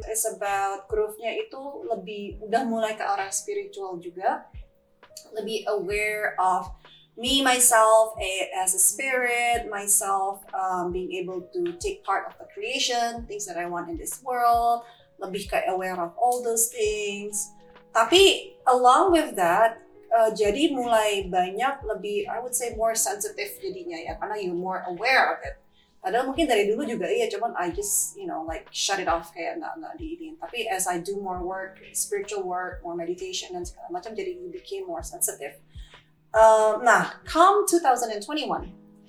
is about growth-nya itu lebih udah mulai ke arah spiritual juga, lebih aware of me myself as a spirit myself um, being able to take part of the creation things that I want in this world lebih kayak aware of all those things. Tapi along with that uh, jadi mulai banyak lebih I would say more sensitive jadinya ya karena you more aware of it. Padahal mungkin dari dulu juga iya cuman I just you know like shut it off kayak nggak nggak diinin. Tapi as I do more work spiritual work more meditation dan segala macam jadi you became more sensitive Um, nah, come 2021,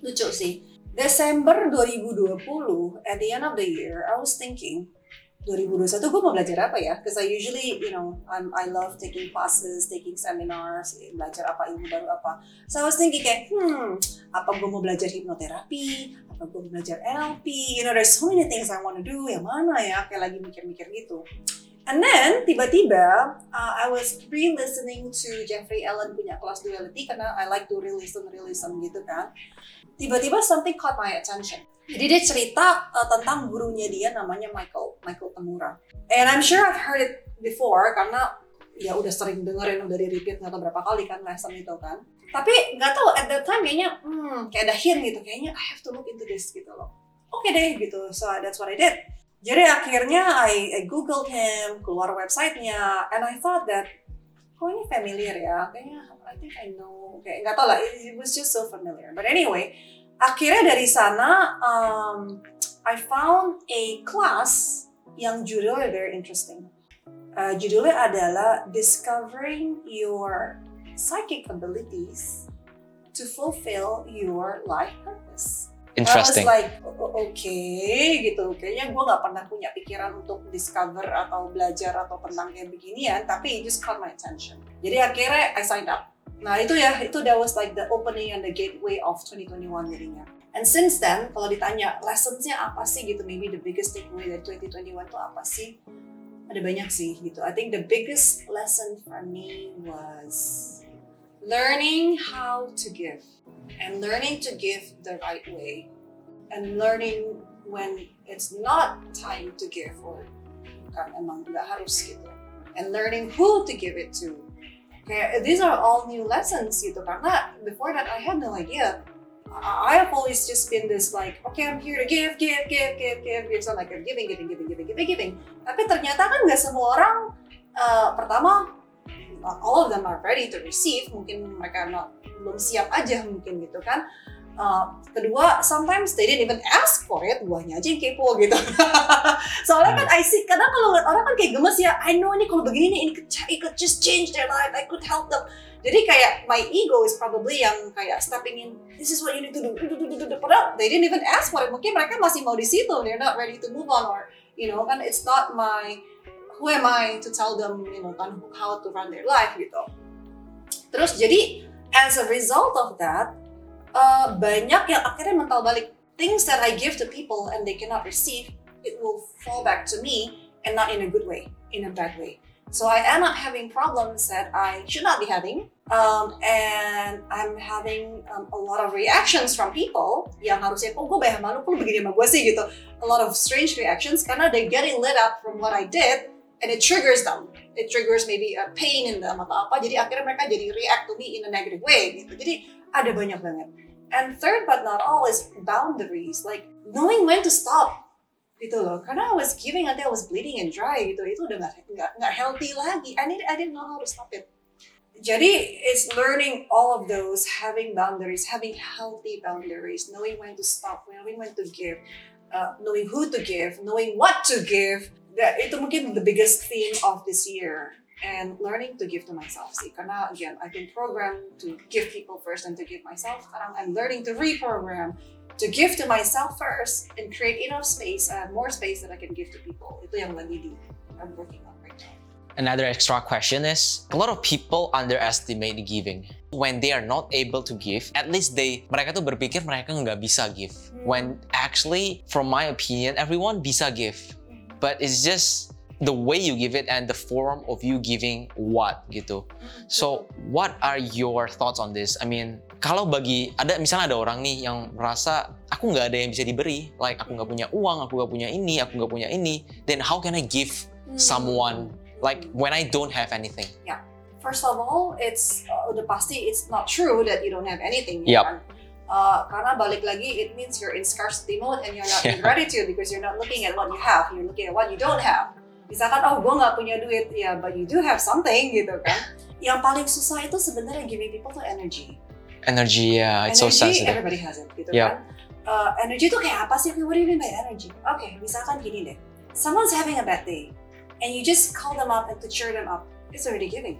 lucu sih. Desember 2020, at the end of the year, I was thinking, 2021 gue mau belajar apa ya? Because I usually, you know, I'm, I love taking classes, taking seminars, belajar apa ilmu baru apa. So I was thinking kayak, hmm, apa gue mau belajar hipnoterapi? Apa gue mau belajar NLP? You know, there's so many things I want to do. Yang mana ya? Kayak lagi mikir-mikir gitu. And then tiba-tiba uh, I was re-listening to Jeffrey Allen punya kelas duality karena I like to re-listen re-listen gitu kan. Tiba-tiba something caught my attention. Jadi dia cerita uh, tentang gurunya dia namanya Michael Michael Tamura. And I'm sure I've heard it before karena ya udah sering dengerin udah di repeat nggak berapa kali kan lesson itu kan. Tapi nggak tahu at that time kayaknya hmm, kayak ada hint gitu kayaknya I have to look into this gitu loh. Oke deh gitu. So that's what I did. Jadi akhirnya I, I googled him, keluar websitenya, and I thought that, kok ini familiar ya? Kayaknya I think I know, kayak nggak tau lah, it, it was just so familiar. But anyway, akhirnya dari sana um, I found a class yang judulnya very interesting. Uh, judulnya adalah Discovering Your Psychic Abilities to Fulfill Your Life Purpose. Interesting. I was like, "O- o- oke gitu. Kayaknya gue nggak pernah punya pikiran untuk discover atau belajar atau tentang kayak beginian, tapi it just caught my attention. Jadi akhirnya I signed up. Nah itu ya, itu that was like the opening and the gateway of 2021 jadinya. And since then, kalau ditanya lessons-nya apa sih gitu, maybe the biggest takeaway dari 2021 itu apa sih? Ada banyak sih gitu. I think the biggest lesson for me was learning how to give and learning to give the right way and learning when it's not time to give or bukan emang nggak harus gitu. And learning who to give it to. Kayak these are all new lessons gitu. Karena before that I had no idea. I have always just been this like okay I'm here to give give give give give give. So like I'm giving giving giving giving giving giving. Tapi ternyata kan nggak semua orang uh, pertama uh, all of them are ready to receive mungkin mereka not, belum siap aja mungkin gitu kan Uh, kedua, sometimes they didn't even ask for it, guanya aja yang kepo gitu. Soalnya kan I see, kadang kalau orang kan kayak gemes ya, I know ini kalau begini nih, ini could, it could just change their life, I could help them. Jadi kayak my ego is probably yang kayak stepping in, this is what you need to do, padahal they didn't even ask for it. Mungkin mereka masih mau di situ, they're not ready to move on or, you know, kan it's not my, who am I to tell them, you know, how to run their life gitu. Terus jadi as a result of that, uh, banyak yang akhirnya mental balik things that I give to people and they cannot receive, it will fall back to me and not in a good way, in a bad way. So I end up having problems that I should not be having, um, and I'm having um, a lot of reactions from people yang harusnya kok gue bayar malu kok begini sama gue sih gitu. A lot of strange reactions karena they getting lit up from what I did and it triggers them. It triggers maybe a pain in them atau apa. Jadi akhirnya mereka jadi react to me in a negative way gitu. Jadi ada banyak banget. And third but not all is boundaries, like knowing when to stop gitu loh. Karena I was giving until I was bleeding and dry gitu. Itu udah nggak nggak healthy lagi. I need I didn't know how to stop it. Jadi it's learning all of those, having boundaries, having healthy boundaries, knowing when to stop, knowing when to give, uh, knowing who to give, knowing what to give. That itu mungkin the biggest theme of this year and learning to give to myself sih. Karena again, I've been programmed to give people first and to give myself. Sekarang I'm learning to reprogram to give to myself first and create enough space and more space that I can give to people. Itu yang lagi di I'm working on right now. Another extra question is a lot of people underestimate giving. When they are not able to give, at least they mereka tuh berpikir mereka nggak bisa give. Hmm. When actually, from my opinion, everyone bisa give, but it's just the way you give it and the form of you giving what gitu. So, what are your thoughts on this? I mean, kalau bagi ada misalnya ada orang nih yang merasa aku nggak ada yang bisa diberi, like aku nggak punya uang, aku nggak punya ini, aku nggak punya ini, then how can I give someone like when I don't have anything? First of all, it's uh, udah pasti it's not true that you don't have anything. Yep. ya kan? Uh, karena balik lagi, it means you're in scarcity mode and you're not in Yeah. gratitude because you're not looking at what you have, you're looking at what you don't have. Misalkan, oh gue nggak punya duit, ya, but you do have something gitu kan. Yang paling susah itu sebenarnya giving people to energy. Energy, yeah, it's so energy, sensitive. everybody has it gitu Yeah. kan. Uh, energy itu kayak apa sih? What do you mean by energy? Oke, misalkan gini deh. Someone's having a bad day and you just call them up and to cheer them up. It's already giving.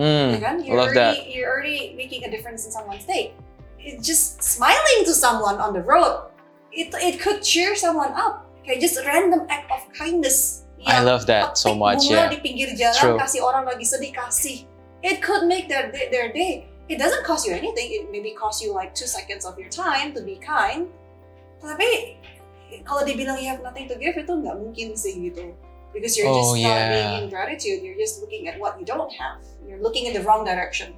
Mm, Ya kan? You're love already, that. You're already making a difference in someone's day. It just smiling to someone on the road, it, it could cheer someone up. Kayak just a random act of kindness. I love that so much. bunga Yeah, di pinggir jalan, True. kasih orang lagi sedih, kasih. It could make their, day- their day. It doesn't cost you anything. It maybe cost you like two seconds of your time to be kind. Tapi kalau dibilang you have nothing to give itu nggak mungkin sih gitu. Because you're oh, just Oh, not yeah. being in gratitude. You're just looking at what you don't have. You're looking in the wrong direction.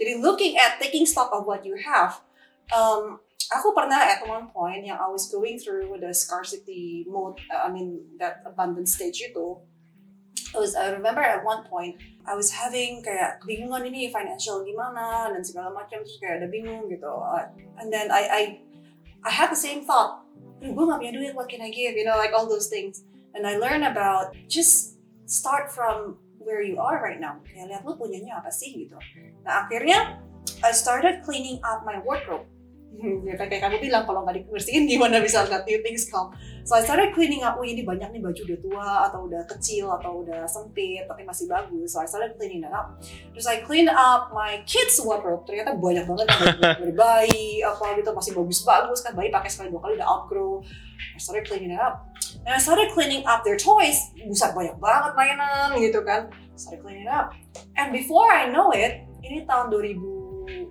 Jadi looking at taking stock of what you have. Um, aku pernah at one point yang I was going through the scarcity mode. uh, I mean that abundance stage itu. I was I remember at one point I was having kayak bingungan ini financial gimana dan segala macam terus kayak ada bingung gitu. Uh, and then I I I had the same thought. Gue gak punya duit, what can I give? You know, like all those things. And I learned about just start from where you are right now. Kayak lihat lu punyanya apa sih gitu. Nah akhirnya I started cleaning up my wardrobe. Ya kayak kamu bilang kalau nggak dibersihin gimana bisa lihat new things come. So I started cleaning up. Oh ini banyak nih baju udah tua atau udah kecil atau udah sempit tapi masih bagus. So I started cleaning that up. Terus I clean up my kids wardrobe. Ternyata banyak banget yang dari bayi apa gitu masih bagus-bagus kan bayi pakai sekali dua kali udah outgrow. I started cleaning it up. And I started cleaning up their toys. Buset banyak banget mainan gitu kan. Started cleaning up. And before I know it, ini tahun 2019.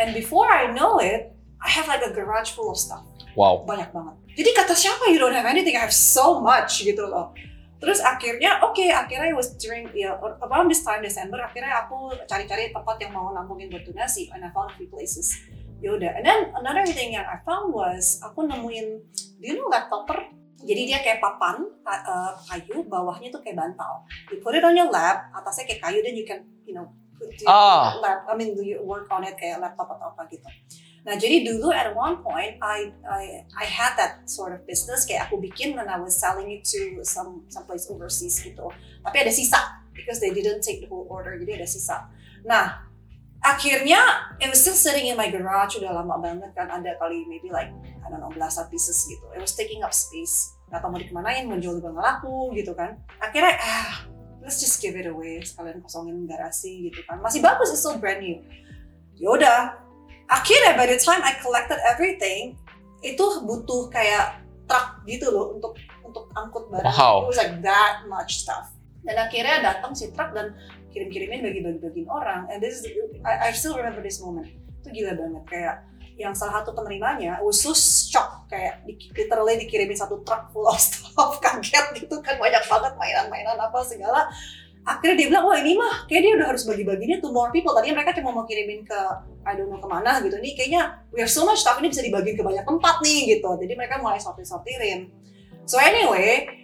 And before I know it, I have like a garage full of stuff. Wow. Banyak banget. Jadi kata siapa you don't have anything, I have so much gitu loh. Terus akhirnya, oke, akhirnya it was during, ya, around this time December, akhirnya aku cari-cari tempat yang mau nampungin buat donasi, and I found a few places. Yaudah, and then another thing yang I found was, aku nemuin, do you know laptopper? Jadi dia kayak papan ka- uh, kayu, bawahnya tuh kayak bantal. You put it on your lap, atasnya kayak kayu, then you can, you know, put your Ah. lap, I mean, do you work on it kayak laptop atau apa gitu. Nah, jadi dulu at one point I I I had that sort of business kayak aku bikin and I was selling it to some some place overseas gitu. Tapi ada sisa because they didn't take the whole order, jadi ada sisa. Nah, akhirnya it was still sitting in my garage udah lama banget kan ada kali maybe like I don't know belasan pieces gitu. It was taking up space. Nggak tahu mau dikemanain mau jual juga nggak laku gitu kan. Akhirnya ah let's just give it away. Sekalian kosongin garasi gitu kan. Masih bagus it's still brand new. Yaudah akhirnya by the time I collected everything itu butuh kayak truk gitu loh untuk untuk angkut barang. Wow. it was like that much stuff. Dan akhirnya datang si truk dan kirim-kirimin bagi-bagi-bagiin orang. And this is I, I still remember this moment. Itu gila banget. Kayak yang salah satu penerimanya so shock kayak di, literally dikirimin satu truk full of stuff. Kaget gitu kan. Banyak banget mainan-mainan apa segala. Akhirnya dia bilang wah ini mah kayak dia udah harus bagi-baginya to more people. Tadinya mereka cuma mau kirimin ke I don't know ke mana gitu. Ini kayaknya we have so much stuff. Ini bisa dibagi ke banyak tempat nih gitu. Jadi mereka mulai sortir-sortirin. So anyway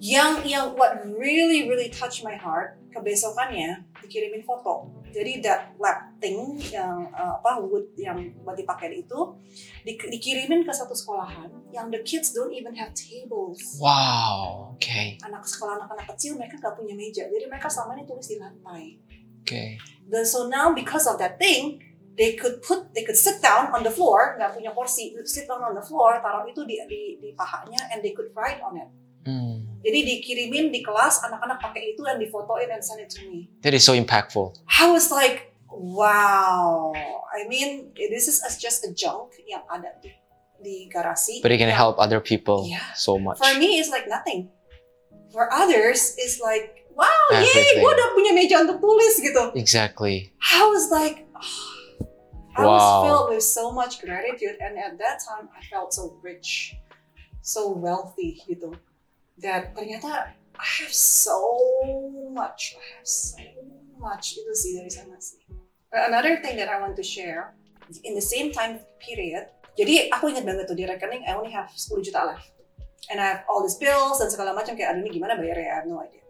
yang yang what really really touch my heart kebesokannya dikirimin foto jadi that lab thing yang uh, apa wood yang buat dipakai itu di- dikirimin ke satu sekolahan yang the kids don't even have tables Wow. Okay. anak sekolah anak-anak kecil mereka nggak punya meja jadi mereka selama ini tulis di lantai Okay. dan so now because of that thing they could put they could sit down on the floor nggak punya kursi sit down on the floor taruh itu di di, di pahanya and they could write on it Mm. Jadi dikirimin di kelas anak-anak pakai itu dan difotoin and send it to me That is so impactful. I was like wow I mean this is just a junk yang ada di di garasi But it can yang- help other people Yeah. so much. for me it's like nothing for others it's like wow yay gue udah punya meja untuk tulis gitu Exactly. I was like, I was Wow. filled with so much gratitude, and at that time I felt so rich, so wealthy, gitu. That ternyata I have so much, I have so much itu sih dari sana sih. Another thing that I want to share, in the same time period, jadi aku ingat banget tuh di rekening I only have 10 juta left, and I have all these bills dan segala macam kayak aduh ini gimana bayarnya I have no idea.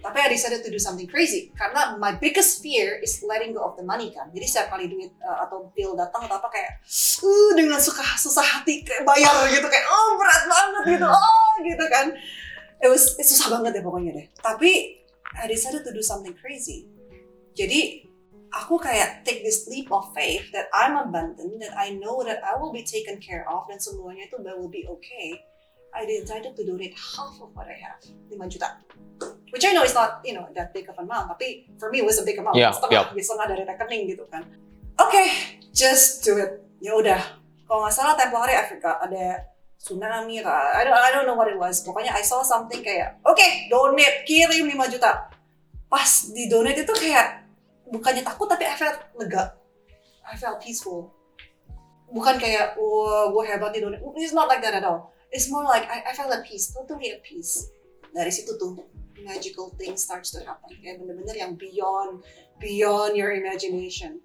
Tapi I decided to do something crazy karena my biggest fear is letting go of the money kan. Jadi setiap kali duit uh, atau bill datang atau apa kayak uh, dengan suka susah hati kayak bayar gitu kayak oh berat banget gitu oh gitu kan. It was it susah banget ya pokoknya deh. Tapi I decided to do something crazy. Jadi aku kayak take this leap of faith that I'm abundant, that I know that I will be taken care of dan semuanya itu will be okay. I decided to donate half of what I have, 5 juta. Which I know is not, you know, that big of an amount, tapi for me it was a big amount. Yeah, setengah, setengah dari rekening gitu kan. Oke, just do it. Ya udah. Kalau nggak salah tempo hari Afrika ada tsunami atau I don't, I don't know what it was. Pokoknya I saw something kayak, oke, donate, kirim 5 juta. Pas di donate itu kayak bukannya takut tapi I felt lega. I felt peaceful. Bukan kayak, wah gue hebat nih donate. It's not like that at all. It's more like I, I felt at peace, totally at peace. Dari situ tuh magical things starts to happen. Kayak bener-bener yang beyond beyond your imagination.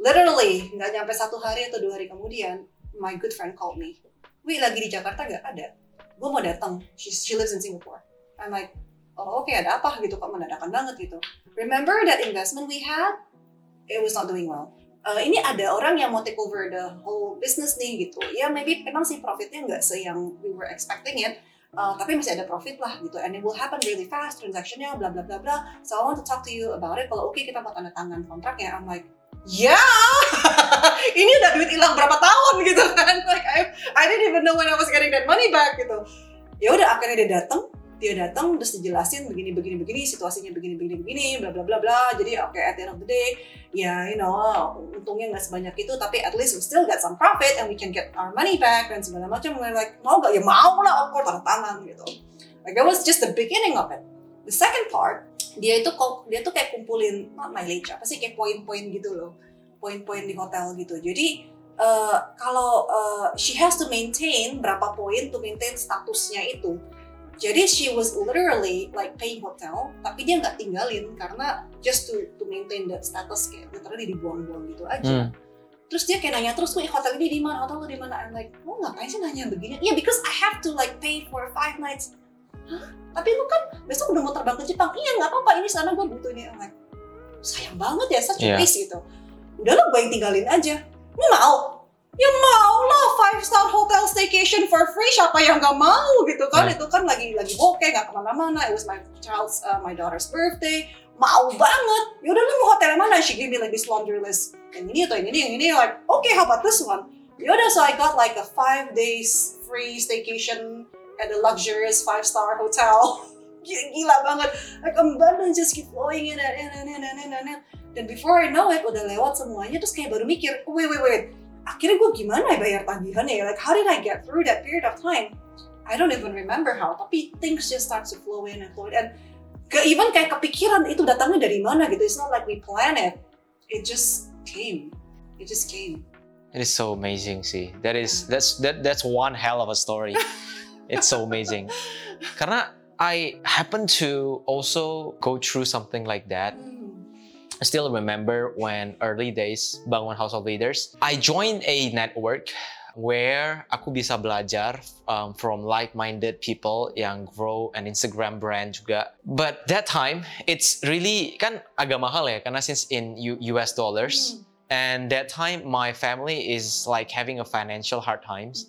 Literally, nggak nyampe satu hari atau dua hari kemudian, my good friend called me. Wih, lagi di Jakarta gak ada? Gue mau datang. She, she lives in Singapore. I'm like, oh oke ada apa gitu kok mendadak banget gitu. Remember that investment we had? It was not doing well. Uh, ini ada orang yang mau take over the whole business nih gitu. Ya maybe memang sih profitnya nggak se yang we were expecting it. Uh, tapi masih ada profit lah gitu. And it will happen really fast transactionnya bla bla bla bla. So I want to talk to you about it. Kalau oke kita mau tanda tangan kontraknya I'm like ya! Ini udah duit hilang berapa tahun gitu kan? Like I, I didn't even know when I was getting that money back gitu. Ya udah akhirnya dia datang dia datang terus dijelasin begini begini begini situasinya begini begini begini bla bla bla bla. Jadi oke at the end of the day ya you know untungnya nggak sebanyak itu tapi at least we still get some profit and we can get our money back dan segala macam. We're like mau gak ya mau lah course tanda tangan gitu. Like that was just the beginning of it. The second part dia itu dia tuh kayak kumpulin not mileage apa sih kayak poin-poin gitu loh. Poin-poin di hotel gitu. Jadi uh, kalau uh, she has to maintain berapa poin to maintain statusnya itu jadi she was literally like paying hotel tapi dia nggak tinggalin karena just to to maintain that status kayak literally dibuang-buang gitu aja. Hmm. terus dia kayak nanya terus wih hotel ini di mana? Hotel lu di mana? I'm like lu ngapain sih nanya begini? Iya because I have to like pay for five nights. Hah? tapi lu kan besok udah mau terbang ke Jepang. Iya nggak apa-apa ini sana gue butuh ini I'm like sayang banget ya such a Iya. waste gitu. Udah lu gue yang tinggalin aja. Lu mau Ya mau lah five star hotel staycation for free siapa yang nggak mau gitu kan? Nah. itu kan lagi lagi bokeh nggak ke mana-mana. It was my child's uh, my daughter's birthday. Mau banget. Yaudah lu mau hotel yang mana? She gave me like this laundry list. Yang ini atau yang ini yang ini. Like okay how about this one? Yaudah so I got like a five days free staycation at a luxurious five star hotel. Gila, gila banget. Like abundance just keep flowing in and in and in and in and in. Dan before I know it udah lewat semuanya terus kayak baru mikir wait wait wait akhirnya gue gimana ya bayar tagihannya ya like how did I get through that period of time I don't even remember how tapi things just start to flow in and flow in and ke even kayak kepikiran itu datangnya dari mana gitu it's not like we plan it it just came it just came It is so amazing, see. That is that's that that's one hell of a story. it's so amazing. Karena I happen to also go through something like that. Hmm. I still remember when early days Bangun House of Leaders, I joined a network where aku bisa belajar um, from like-minded people yang grow an Instagram brand juga. But that time, it's really kan agak mahal ya karena since in U- US dollars. Hmm. And that time, my family is like having a financial hard times.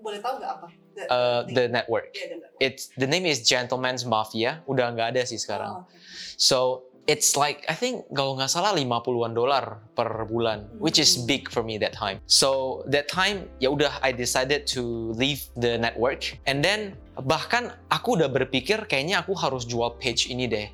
boleh tahu nggak apa the, Uh, the network, Yeah, the network. it's the name is Gentleman's Mafia. Udah nggak ada sih sekarang. Oh, okay. So it's like I think kalau nggak salah 50-an dolar per bulan, which is Hmm. big for me that time. So that time ya udah I decided to leave the network and then bahkan aku udah berpikir kayaknya aku harus jual page ini deh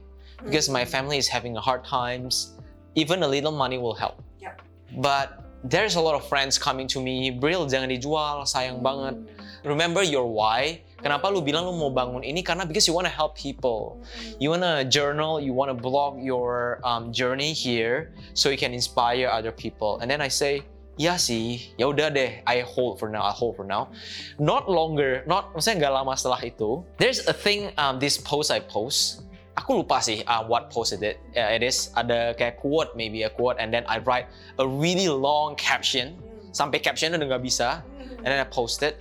because my Hmm. family is having a hard times. Even a little money will help. Yep. But there's a lot of friends coming to me, Bril jangan dijual, sayang banget. Remember your why. Kenapa lu bilang lu mau bangun ini? Karena because you wanna help people. You wanna journal, you wanna blog your um, journey here so you can inspire other people. And then I say, ya sih, ya udah deh, I hold for now, I hold for now. Not longer, not maksudnya nggak lama setelah itu. There's a thing, um, this post I post. Aku lupa sih uh, what post it, is. Uh, it is. Ada kayak quote, maybe a quote, and then I write a really long caption. Sampai captionnya udah nggak bisa, and then I post it.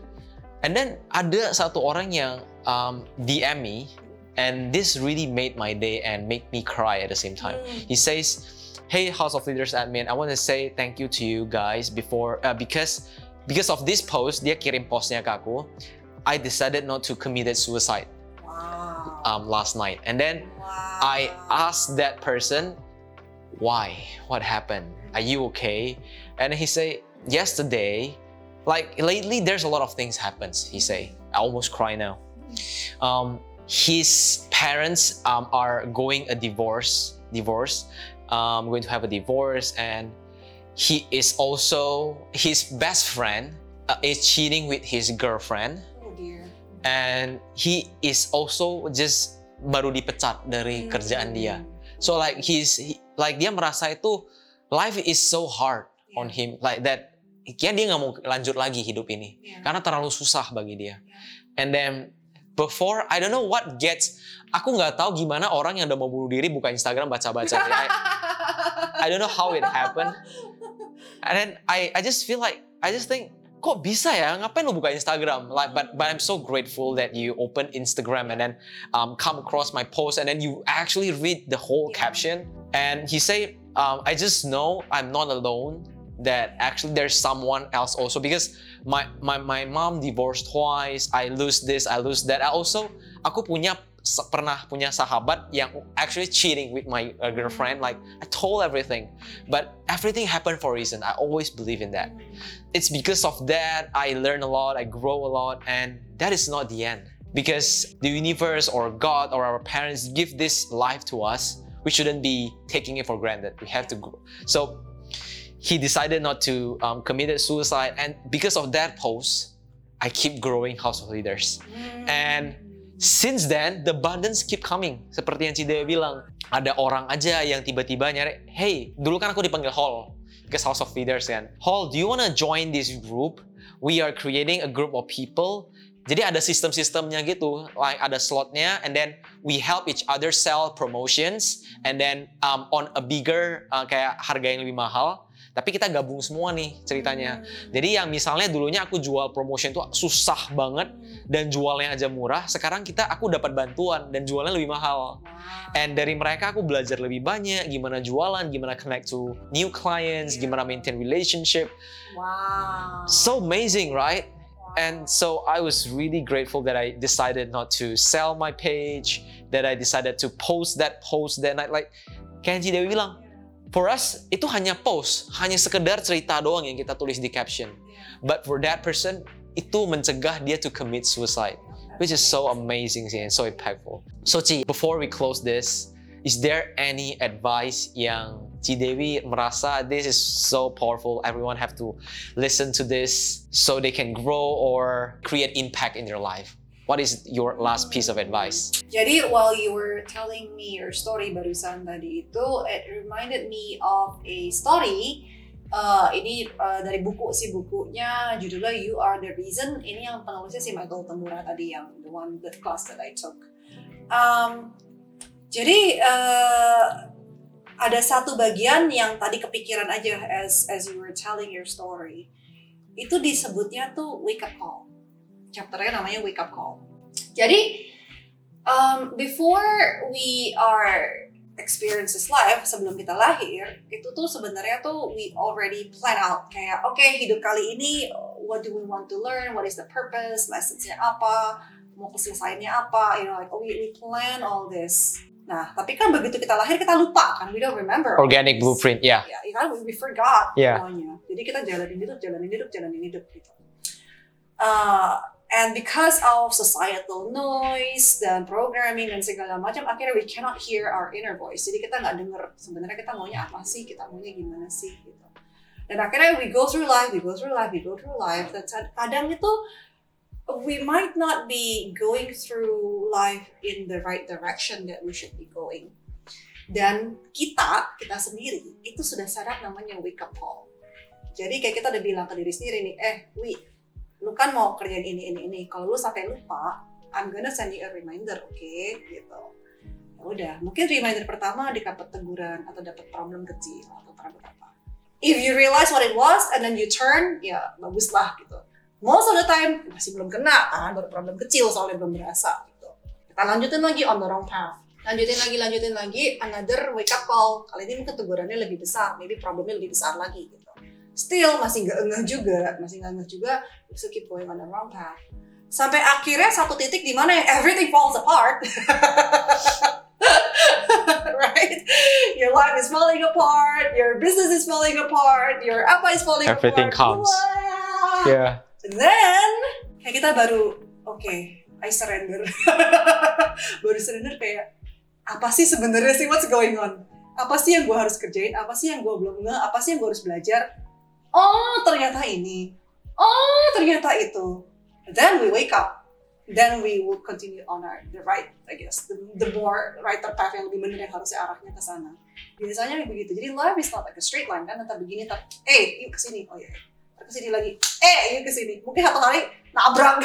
And then ada satu orang yang um, DM me, and this really made my day and make me cry at the same time. He says, "Hey, House of Leaders admin, I want to say thank you to you guys before uh, because because of this post, dia kirim postnya ke aku. I decided not to commit suicide Wow. um, last night, and then wow. I asked that person, why? What happened? Are you okay? And he say, yesterday, like lately, there's a lot of things happens. He say, I almost cry now. Um, his parents um, are going a divorce, divorce, um, going to have a divorce, and he is also his best friend uh, is cheating with his girlfriend Oh dear. and he is also just baru dipecat dari kerjaan dia. So like he's he- like dia merasa itu life is so hard on him like that. Kayaknya dia nggak mau lanjut lagi hidup ini Yeah. karena terlalu susah bagi dia. Yeah. And then before I don't know what gets aku nggak tahu gimana orang yang udah mau bunuh diri buka Instagram baca-baca. I, I don't know how it happened. And then I I just feel like I just think kok bisa ya ngapain lu buka Instagram like but but I'm so grateful that you open Instagram and then um, come across my post and then you actually read the whole Yeah. caption and he say um, I just know I'm not alone that actually there's someone else also because my my my mom divorced twice I lose this I lose that I also aku punya pernah punya sahabat yang actually cheating with my uh, girlfriend like I told everything but everything happened for a reason I always believe in that it's because of that I learn a lot, I grow a lot, and that is not the end. Because the universe or God or our parents give this life to us, we shouldn't be taking it for granted. We have to grow. So he decided not to um, commit suicide, and because of that post, I keep growing House of Leaders. And since then, the abundance keep coming. Seperti yang Cidewa bilang, ada orang aja yang tiba-tiba nyari, hey, dulu kan aku dipanggil Hall, because House of Leaders kan. Hall, do you wanna join this group? We are creating a group of people. Jadi ada sistem-sistemnya gitu, like ada slotnya, and then we help each other sell promotions, and then um, on a bigger uh, kayak harga yang lebih mahal. Tapi kita gabung semua nih ceritanya. Hmm. Jadi yang misalnya dulunya aku jual promotion tuh susah banget dan jualnya aja murah. Sekarang kita aku dapat bantuan dan jualnya lebih mahal. Wow. And dari mereka aku belajar lebih banyak gimana jualan, gimana connect to new clients, gimana maintain relationship. wow. So amazing, right? And so I was really grateful that I decided not to sell my page, that I decided to post that post that night. Like Kenji Dewi bilang, for us itu hanya post, hanya sekedar cerita doang yang kita tulis di caption. But for that person, itu mencegah dia to commit suicide, which is so amazing sih and so impactful. So Ci, before we close this, is there any advice yang Ci Dewi merasa this is so powerful, everyone have to listen to this so they can grow or create impact in their life? What is your last piece of advice? Jadi while you were telling me your story barusan tadi itu, it reminded me of a story. Uh, ini uh, dari buku sih bukunya judulnya You Are the Reason. Ini yang penulisnya si Michael Temura tadi yang the one that class that I took. Um, jadi uh, ada satu bagian yang tadi kepikiran aja as as you were telling your story. Itu disebutnya tuh wake up call. Chapternya namanya wake up call. Jadi um, before we are experience this life sebelum kita lahir itu tuh sebenarnya tuh we already plan out. Kayak oke hidup kali ini what do we want to learn? What is the purpose? Lessonsnya apa? Mau keselesaiannya apa? You know like oh, we, we plan all this. Nah tapi kan begitu kita lahir kita lupa kan? We don't remember. Organic this. blueprint, yeah. ya ya kan we, we forgot Yeah. semuanya. Jadi kita jalanin hidup jalanin hidup jalanin hidup gitu. Uh, and because of societal noise dan programming dan segala macam akhirnya we cannot hear our inner voice. Jadi kita nggak dengar sebenarnya kita maunya apa sih kita maunya gimana sih gitu. Dan akhirnya we go through life we go through life we go through life. Dan kadang itu we might not be going through life in the right direction that we should be going. Dan kita kita sendiri itu sudah sadar namanya wake up call. Jadi kayak kita udah bilang ke diri sendiri nih eh wi lu kan mau kerjain ini ini ini. Kalau lu sampai lupa I'm gonna send you a reminder oke? Gitu. Ya udah mungkin reminder pertama dapat teguran atau dapat problem kecil atau problem apa. If you realize what it was and then you turn ya bagus lah gitu. Most of the time masih belum kena kan baru problem kecil soalnya belum berasa gitu. Kita lanjutin lagi on the wrong path. Lanjutin lagi lanjutin lagi another wake up call. Kali ini mungkin tegurannya lebih besar maybe problemnya lebih besar lagi gitu still masih nggak ngeh juga masih nggak ngeh juga. So keep going on the wrong path. Sampai akhirnya satu titik di mana yang everything falls apart. Right? Your life is falling apart your business is falling apart your apa is falling Everything apart. comes. Wah. Yeah. And then kayak kita baru oke I surrender. Baru surrender kayak apa sih sebenarnya sih what's going on? Apa sih yang gue harus kerjain? Apa sih yang gue belum nge apa sih yang gue harus belajar oh ternyata ini. Oh ternyata itu. Then we wake up. Then we will continue on our the right I guess the, the more right path yang lebih benar yang harusnya arahnya ke sana. Biasanya begitu. Jadi life is not like a straight line kan? Tetap begini tak eh yuk ke sini oh ya ke sini lagi. Eh yuk ke sini mungkin satu hari nabrak.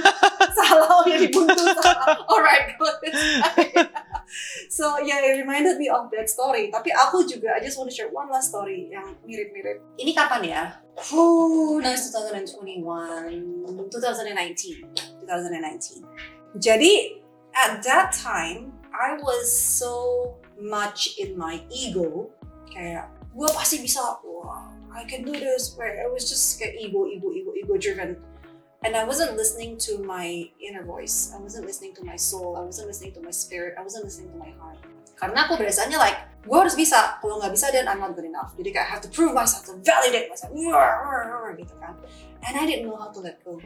Salah oh ya dibuntu salah alright good so yeah it reminded me of that story. Tapi aku juga I just want to share one last story yang mirip-mirip. Ini kapan ya? Huh, now it's 2021 2019 2019 jadi at that time I was so much in my ego. Kayak gue pasti bisa wah I can do this. Where I was just kayak ego ego ego ego driven and I wasn't listening to my inner voice. I wasn't listening to my soul. I wasn't listening to my spirit. I wasn't listening to my heart. Karena aku biasanya like gue harus bisa. Kalau nggak bisa then I'm not good enough. Jadi kayak I have to prove myself to validate myself. Gitu kan. And I didn't know how to let go.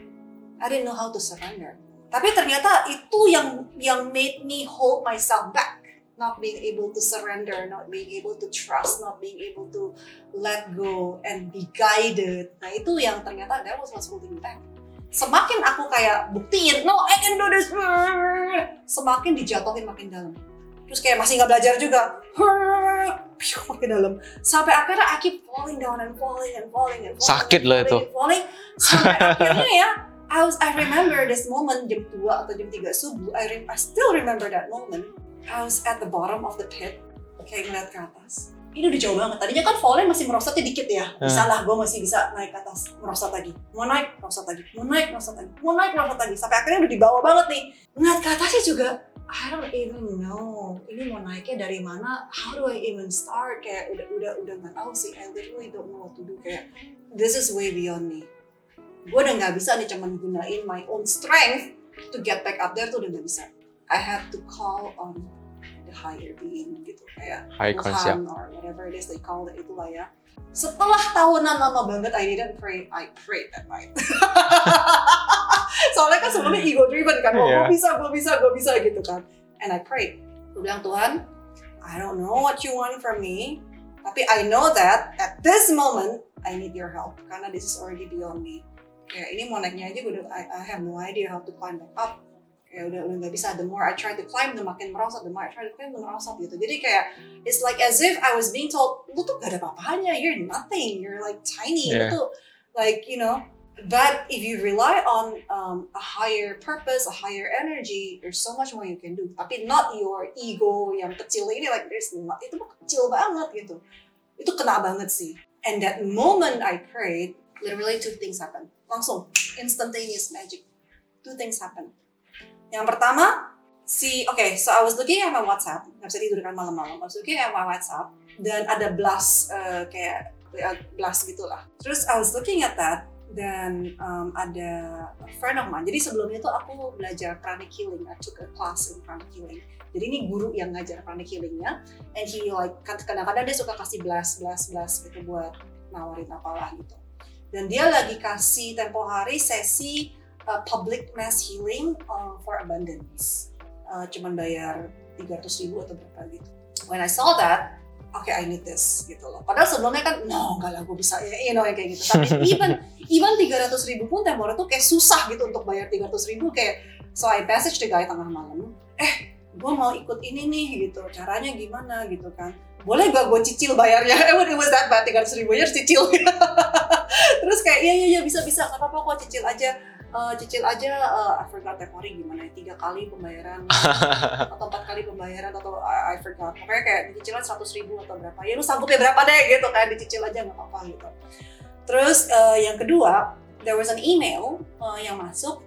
I didn't know how to surrender. Tapi ternyata itu yang yang made me hold myself back. Not being able to surrender, not being able to trust, not being able to let go and be guided. Nah itu yang ternyata that was what's holding back. Semakin aku kayak buktiin, no I can do this, semakin dijatuhin makin dalam. Terus kayak masih nggak belajar juga, makin dalam. Sampai akhirnya I keep falling down and falling and falling and falling. Sakit loh itu. Falling. Sampai akhirnya ya, I was I remember this moment jam 2 atau jam 3 subuh. I, re- I still remember that moment. I was at the bottom of the pit, kayak ngeliat ke atas. Ini udah jauh banget. Tadinya kan fallnya masih merosotnya dikit ya. Hmm. Bisa lah, gue masih bisa naik ke atas, merosot lagi. Mau naik, merosot lagi. Mau naik, merosot lagi. Mau naik, merosot lagi. Sampai akhirnya udah di bawah banget nih. Ngeliat ke atasnya juga, I don't even know. Ini mau naiknya dari mana? How do I even start? Kayak udah udah udah nggak tahu sih. I literally don't know what to do. Kayak this is way beyond me. Gue udah nggak bisa nih cuman gunain my own strength to get back up there tuh udah nggak bisa. I have to call on higher being gitu kayak High concept. Tuhan or whatever it is they call it itulah ya. Setelah tahunan lama banget I didn't pray, I prayed that night. Soalnya kan sebelumnya ego driven kan, oh, Yeah. gue bisa, gue bisa, gue bisa gitu kan. And I prayed. Gue bilang Tuhan, I don't know what you want from me, tapi I know that at this moment I need your help karena this is already beyond me. Kayak ini mau naiknya aja gue udah, I, I have no idea how to climb back up. Kayak udah udah nggak bisa. The more I try to climb, the makin merosot. The more I try to climb, the merosot gitu. Jadi kayak it's like as if I was being told, lu tuh gak ada apa-apanya, you're nothing, you're like tiny, Yeah. lu tuh like you know. But if you rely on um, a higher purpose, a higher energy, there's so much more you can do. Tapi not your ego yang kecil ini, like there's not, itu kecil banget gitu. Itu kena banget sih. And that moment I prayed, literally two things happen. Langsung, instantaneous magic. Two things happen. Yang pertama, si, okay, so I was looking at my WhatsApp, nggak bisa tidur kan malam-malam. I was looking at my WhatsApp, dan ada blast, uh, kayak uh, blast gitu lah. Terus I was looking at that, dan um, ada friend of mine. Jadi sebelumnya tuh aku belajar pranic healing. I took a class in pranic healing. Jadi ini guru yang ngajar pranic healingnya. And he like kan- kadang-kadang dia suka kasih blast, blast, blast gitu buat nawarin apalah gitu. Dan dia lagi kasih tempo hari sesi uh, public mass healing uh, for abundance. Uh, cuman bayar 300 ribu atau berapa gitu. When I saw that, okay I need this gitu loh. Padahal sebelumnya kan, no enggak lah gue bisa, ya, you know kayak gitu. Tapi even even 300 ribu pun tempornya tuh kayak susah gitu untuk bayar 300 ribu kayak so I message the guy tengah malam eh gue mau ikut ini nih gitu caranya gimana gitu kan boleh gak gue cicil bayarnya eh it was that bad 300 ribu aja cicil terus kayak iya iya iya bisa bisa nggak apa-apa kok cicil aja Eh, cicil aja eh, I forgot tempo hari gimana ya tiga kali pembayaran atau empat kali pembayaran atau I, I forgot. Pokoknya kayak cicilan seratus ribu atau berapa. Ya lu sanggupnya berapa deh gitu kan dicicil aja nggak apa-apa gitu. Terus eh, yang kedua there was an email eh, yang masuk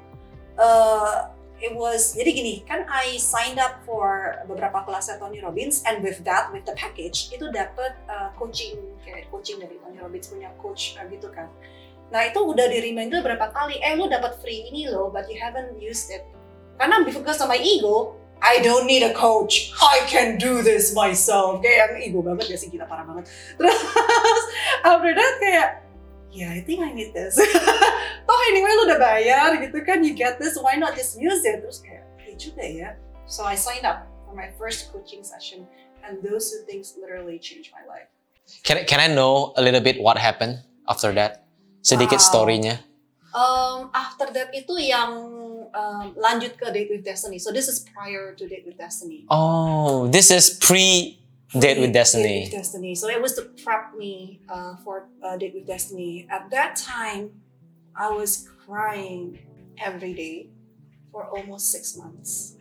eh, it was jadi gini kan I signed up for beberapa kelasnya Tony Robbins and with that with the package itu dapat eh, coaching kayak coaching dari Tony Robbins punya coach gitu kan nah itu udah di reminder berapa kali eh lu dapat free ini loh but you haven't used it karena because of my ego I don't need a coach. I can do this myself. Kayak yang ego banget ya sih kita parah banget. Terus after that kayak, yeah I think I need this. Toh anyway lu udah bayar gitu kan, you get this, why not just use it? Terus kayak, iya juga ya. So I signed up for my first coaching session and those two things literally changed my life. can, can I know a little bit what happened after that? Sedikit Wow. story-nya. Um, after that itu yang um, lanjut ke Date with Destiny. So this is prior to Date with Destiny. Oh, this is pre Date with Destiny. Date with Destiny. So it was to prep me uh, for uh, Date with Destiny. At that time, I was crying every day for almost six months.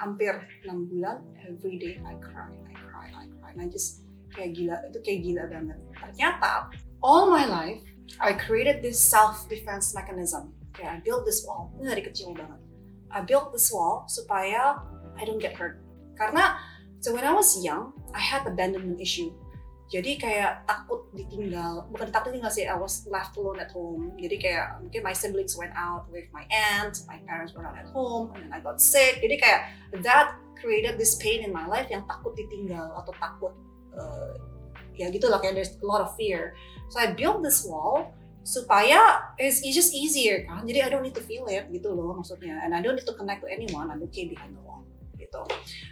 Hampir enam bulan, every day I cry, I cry, I cry. And I just kayak gila, itu kayak gila banget. Ternyata, all my life, I created this self-defense mechanism. Kayak I built this wall, ini dari kecil banget. I built this wall supaya I don't get hurt. Karena So when I was young, I had abandonment issue. Jadi kayak takut ditinggal, bukan takut ditinggal sih, I was left alone at home. Jadi kayak mungkin my siblings went out with my aunt, my parents were not at home, and then I got sick. Jadi kayak that created this pain in my life yang takut ditinggal atau takut uh, ya gitu lah kayak there's a lot of fear. So I built this wall supaya it's, it's just easier kan. Jadi I don't need to feel it gitu loh maksudnya, and I don't need to connect to anyone. I'm okay behind the wall gitu.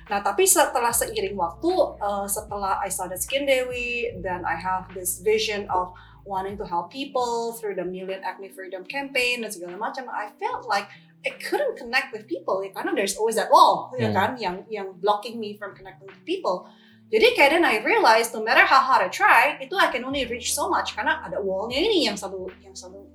Nah, tapi setelah seiring waktu, uh, setelah I started Skin Dewi, then I have this vision of wanting to help people through the Million Acne Freedom Campaign dan segala macam. I felt like I couldn't connect with people ya, karena there's always that wall, ya Hmm. kan, yang yang blocking me from connecting with people. Jadi kayak then I realized no matter how hard I try, itu I can only reach so much karena ada wallnya ini yang selalu yang selalu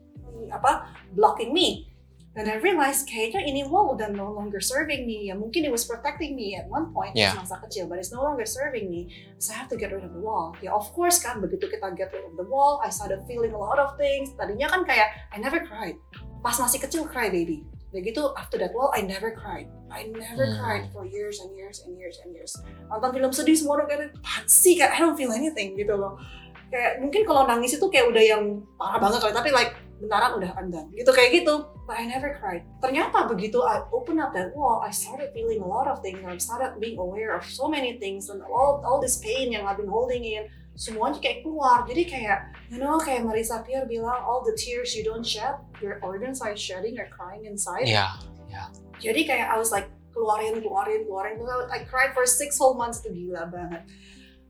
apa blocking me. then I realized kayaknya ini wall udah no longer serving me. Ya mungkin it was protecting me at one point Yeah. masa kecil, but it's no longer serving me. So I have to get rid of the wall. Ya of course kan, begitu kita get rid of the wall, I started feeling a lot of things. Tadinya kan kayak I never cried. Pas masih kecil cry baby. Begitu after that wall, I never cried. I never Hmm. cried for years and years and years and years. Nonton film sedih semua udah kayak "Apaan sih kayak I don't feel anything gitu loh. Kayak mungkin kalau nangis itu kayak udah yang parah banget kali, tapi like bentaran udah I'm done. Gitu kayak gitu. But I never cried. Ternyata begitu I open up that wall, I started feeling a lot of things. I started being aware of so many things and all all this pain yang I've been holding in semuanya kayak keluar. Jadi kayak you know kayak Marisa Peer bilang all the tears you don't shed, your organs are shedding or crying inside. Yeah. Jadi kayak I was like keluarin, keluarin, keluarin. I cried for six whole months itu gila banget.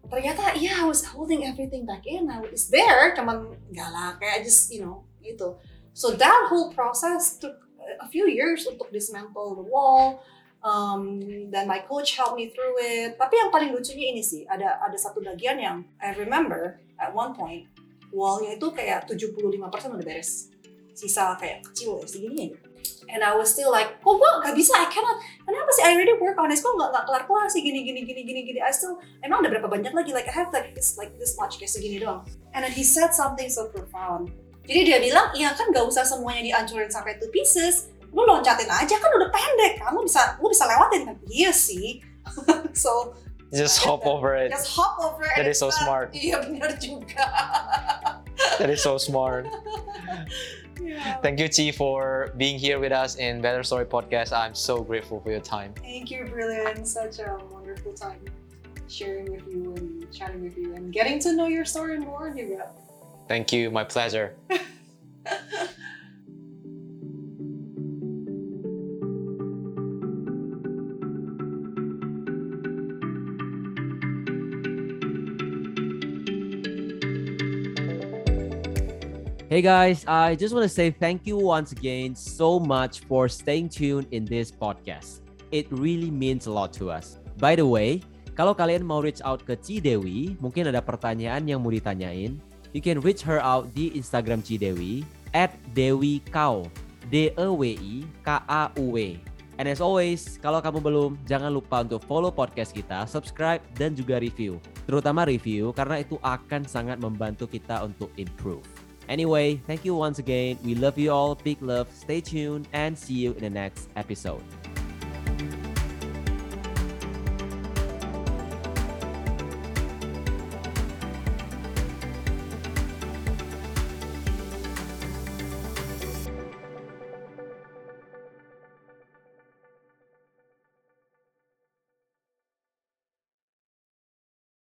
Ternyata yeah, I was holding everything back in. I was there, cuman enggak lah. Kayak just you know gitu. So that whole process took a few years untuk dismantle the wall. Um, dan my coach helped me through it. Tapi yang paling lucunya ini sih, ada ada satu bagian yang I remember at one point wallnya itu kayak 75% udah beres. Sisa kayak kecil ya, segini aja. And I was still like, kok gue gak bisa, I cannot. Kenapa sih I already work on this, kok gak, gak kelar-kelar sih gini, gini, gini, gini, gini. I still, emang ada berapa banyak lagi, like I have like this, like this much, kayak segini doang. And then he said something so profound. Jadi dia bilang, iya kan gak usah semuanya dihancurin sampai two pieces. Lu loncatin aja kan udah pendek, kamu bisa, lu bisa lewatin kan. Iya sih. so, Just hop that. over it. just hop over it. That is so not- smart. Iya benar juga. That is so smart. Yeah. Thank you, Chi, for being here with us in Better Story Podcast. I'm so grateful for your time. Thank you, Brilliant. Such a wonderful time sharing with you and chatting with you and getting to know your story more juga. Thank you. My pleasure. Hey guys, I just want to say thank you once again so much for staying tuned in this podcast. It really means a lot to us. By the way, kalau kalian mau reach out ke Cidewi, mungkin ada pertanyaan yang mau ditanyain, you can reach her out di Instagram Cidewi at Dewi Kau, D E W I K A U W. And as always, kalau kamu belum, jangan lupa untuk follow podcast kita, subscribe, dan juga review. Terutama review, karena itu akan sangat membantu kita untuk improve. Anyway, thank you once again. We love you all. Big love. Stay tuned and see you in the next episode.